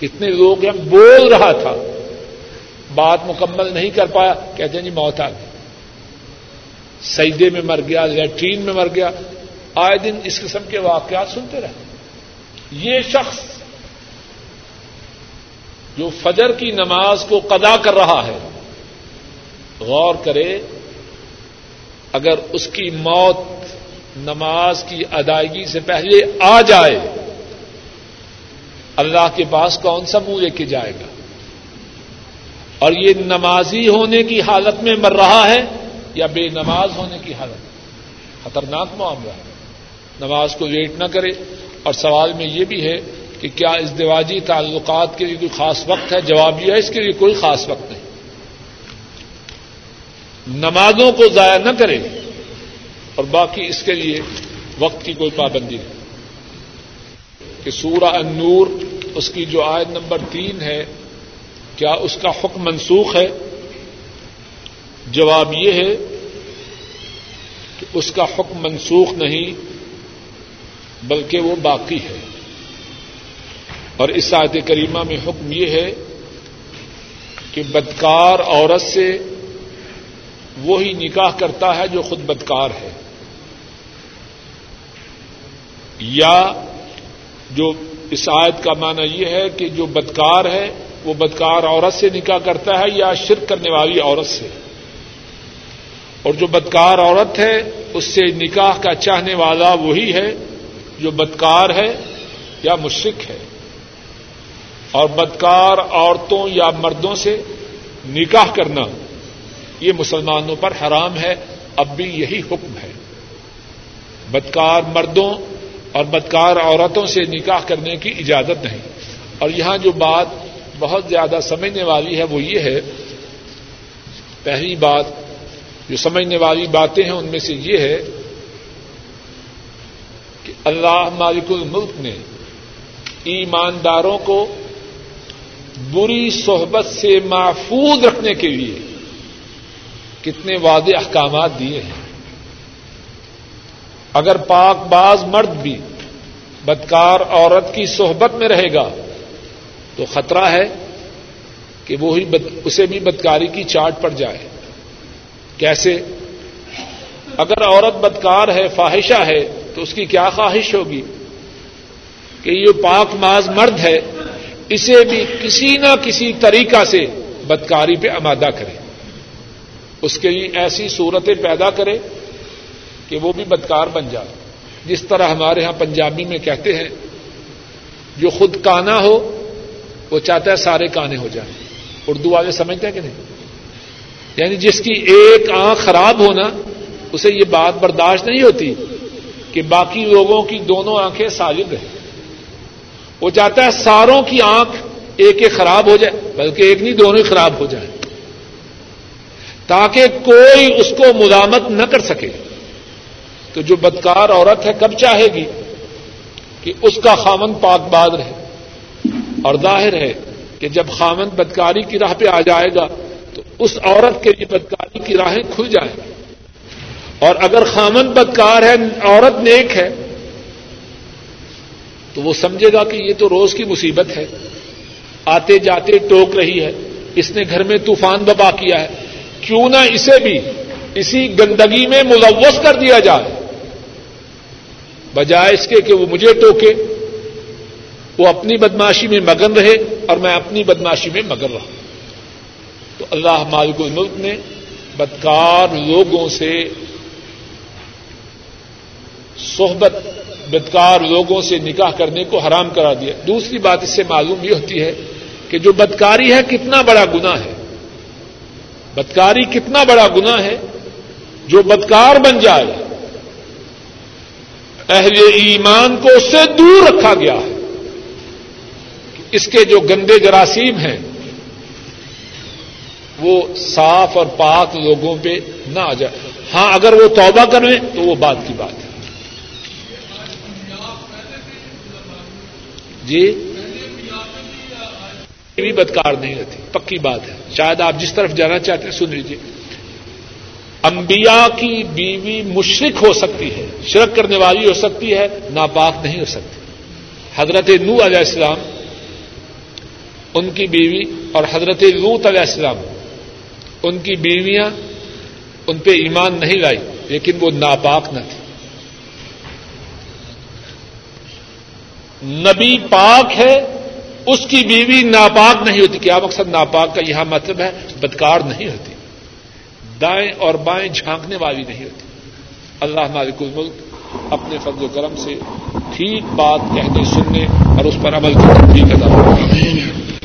کتنے لوگ ہیں، بول رہا تھا۔ بات مکمل نہیں کر پایا، کہتے ہیں جی موت آ گئی۔ سیدے میں مر گیا، لیٹرین میں مر گیا۔ آئے دن اس قسم کے واقعات سنتے رہے۔ یہ شخص جو فجر کی نماز کو قدا کر رہا ہے، غور کرے، اگر اس کی موت نماز کی ادائیگی سے پہلے آ جائے، اللہ کے پاس کون سا منہ لے کے جائے گا؟ اور یہ نمازی ہونے کی حالت میں مر رہا ہے یا بے نماز ہونے کی حالت خطرناک معاملہ ہے۔ نماز کو ویٹ نہ کرے۔ اور سوال میں یہ بھی ہے کہ کیا اس تعلقات کے لیے کوئی خاص وقت ہے؟ جواب یہ ہے اس کے لیے کوئی خاص وقت نہیں۔ نمازوں کو ضائع نہ کرے اور باقی اس کے لیے وقت کی کوئی پابندی نہیں۔ کہ سورہ النور، اس کی جو آیت نمبر تین ہے کیا اس کا حکم منسوخ ہے؟ جواب یہ ہے کہ اس کا حکم منسوخ نہیں، بلکہ وہ باقی ہے۔ اور اس آیت کریمہ میں حکم یہ ہے کہ بدکار عورت سے وہی نکاح کرتا ہے جو خود بدکار ہے۔ یا جو اس آیت کا معنی یہ ہے کہ جو بدکار ہے وہ بدکار عورت سے نکاح کرتا ہے یا شرک کرنے والی عورت سے؟ اور جو بدکار عورت ہے، اس سے نکاح کا چاہنے والا وہی ہے جو بدکار ہے یا مشرق ہے۔ اور بدکار عورتوں یا مردوں سے نکاح کرنا، یہ مسلمانوں پر حرام ہے، اب بھی یہی حکم ہے۔ بدکار مردوں اور بدکار عورتوں سے نکاح کرنے کی اجازت نہیں۔ اور یہاں جو بات بہت زیادہ سمجھنے والی ہے وہ یہ ہے، پہلی بات، جو سمجھنے والی باتیں ہیں ان میں سے یہ ہے کہ اللہ مالک الملک نے ایمانداروں کو بری صحبت سے محفوظ رکھنے کے لیے کتنے واضح احکامات دیے ہیں۔ اگر پاک باز مرد بھی بدکار عورت کی صحبت میں رہے گا تو خطرہ ہے کہ وہی اسے بھی بدکاری کی چاٹ پڑ جائے۔ کیسے؟ اگر عورت بدکار ہے، فاحشہ ہے، تو اس کی کیا خواہش ہوگی؟ کہ یہ پاک ماز مرد ہے، اسے بھی کسی نہ کسی طریقہ سے بدکاری پہ آمادہ کرے۔ اس کے لیے ایسی صورتیں پیدا کرے کہ وہ بھی بدکار بن جائے۔ جس طرح ہمارے ہاں پنجابی میں کہتے ہیں، جو خود کانا ہو وہ چاہتا ہے سارے کانے ہو جائیں۔ اردو والے سمجھتے ہیں کہ نہیں؟ یعنی جس کی ایک آنکھ خراب ہونا، اسے یہ بات برداشت نہیں ہوتی کہ باقی لوگوں کی دونوں آنکھیں سالب رہیں وہ چاہتا ہے ساروں کی آنکھ ایک ایک خراب ہو جائے، بلکہ ایک نہیں، دونوں ہی خراب ہو جائے تاکہ کوئی اس کو مدامت نہ کر سکے۔ تو جو بدکار عورت ہے، کب چاہے گی کہ اس کا خامن پاک باد رہے؟ اور ظاہر ہے کہ جب خامن بدکاری کی راہ پہ آ جائے گا تو اس عورت کے لیے بدکاری کی راہیں کھل جائیں۔ گی اور اگر خامن بدکار ہے، عورت نیک ہے، تو وہ سمجھے گا کہ یہ تو روز کی مصیبت ہے۔ آتے جاتے ٹوک رہی ہے، اس نے گھر میں طوفان ببا کیا ہے۔ کیوں نہ اسے بھی اسی گندگی میں ملوث کر دیا جائے۔ بجائے اس کے کہ وہ مجھے ٹوکے۔ وہ اپنی بدماشی میں مگن رہے اور میں اپنی بدماشی میں مگن رہا۔ تو اللہ مالک الملک نے بدکار لوگوں سے صحبت، بدکار لوگوں سے نکاح کرنے کو حرام کرا دیا۔ دوسری بات اس سے معلوم یہ ہوتی ہے کہ جو بدکاری ہے کتنا بڑا گنا ہے۔ بدکاری کتنا بڑا گنا ہے جو بدکار بن جائے۔ اہل ایمان کو اس سے دور رکھا گیا ہے۔ اس کے جو گندے جراثیم ہیں، وہ صاف اور پاک لوگوں پہ نہ آ جائے۔ ہاں اگر وہ توبہ کر لیں تو وہ بات کی بات ہے۔ جی؟ بھی بدکار نہیں ہوتی پکی بات ہے۔ شاید آپ جس طرف جانا چاہتے ہیں، سن لیجیے انبیاء کی بیوی مشرق ہو سکتی ہے، شرک کرنے والی ہو سکتی ہے، ناپاک نہیں ہو سکتی۔ حضرت نو علیہ السلام ان کی بیوی اور حضرت لوت علیہ السلام، ان کی بیویاں ان پہ ایمان نہیں لائی، لیکن وہ ناپاک نہ تھی۔ نبی پاک ہے، اس کی بیوی ناپاک نہیں ہوتی، کیا مقصد ناپاک کا؟ یہاں مطلب ہے بدکار نہیں ہوتی۔ دائیں اور بائیں جھانکنے والی نہیں ہوتی۔ اللہ مالک الملک اپنے فضل و کرم سے ٹھیک بات کہنے، سننے اور اس پر عمل کی تصدیق ادا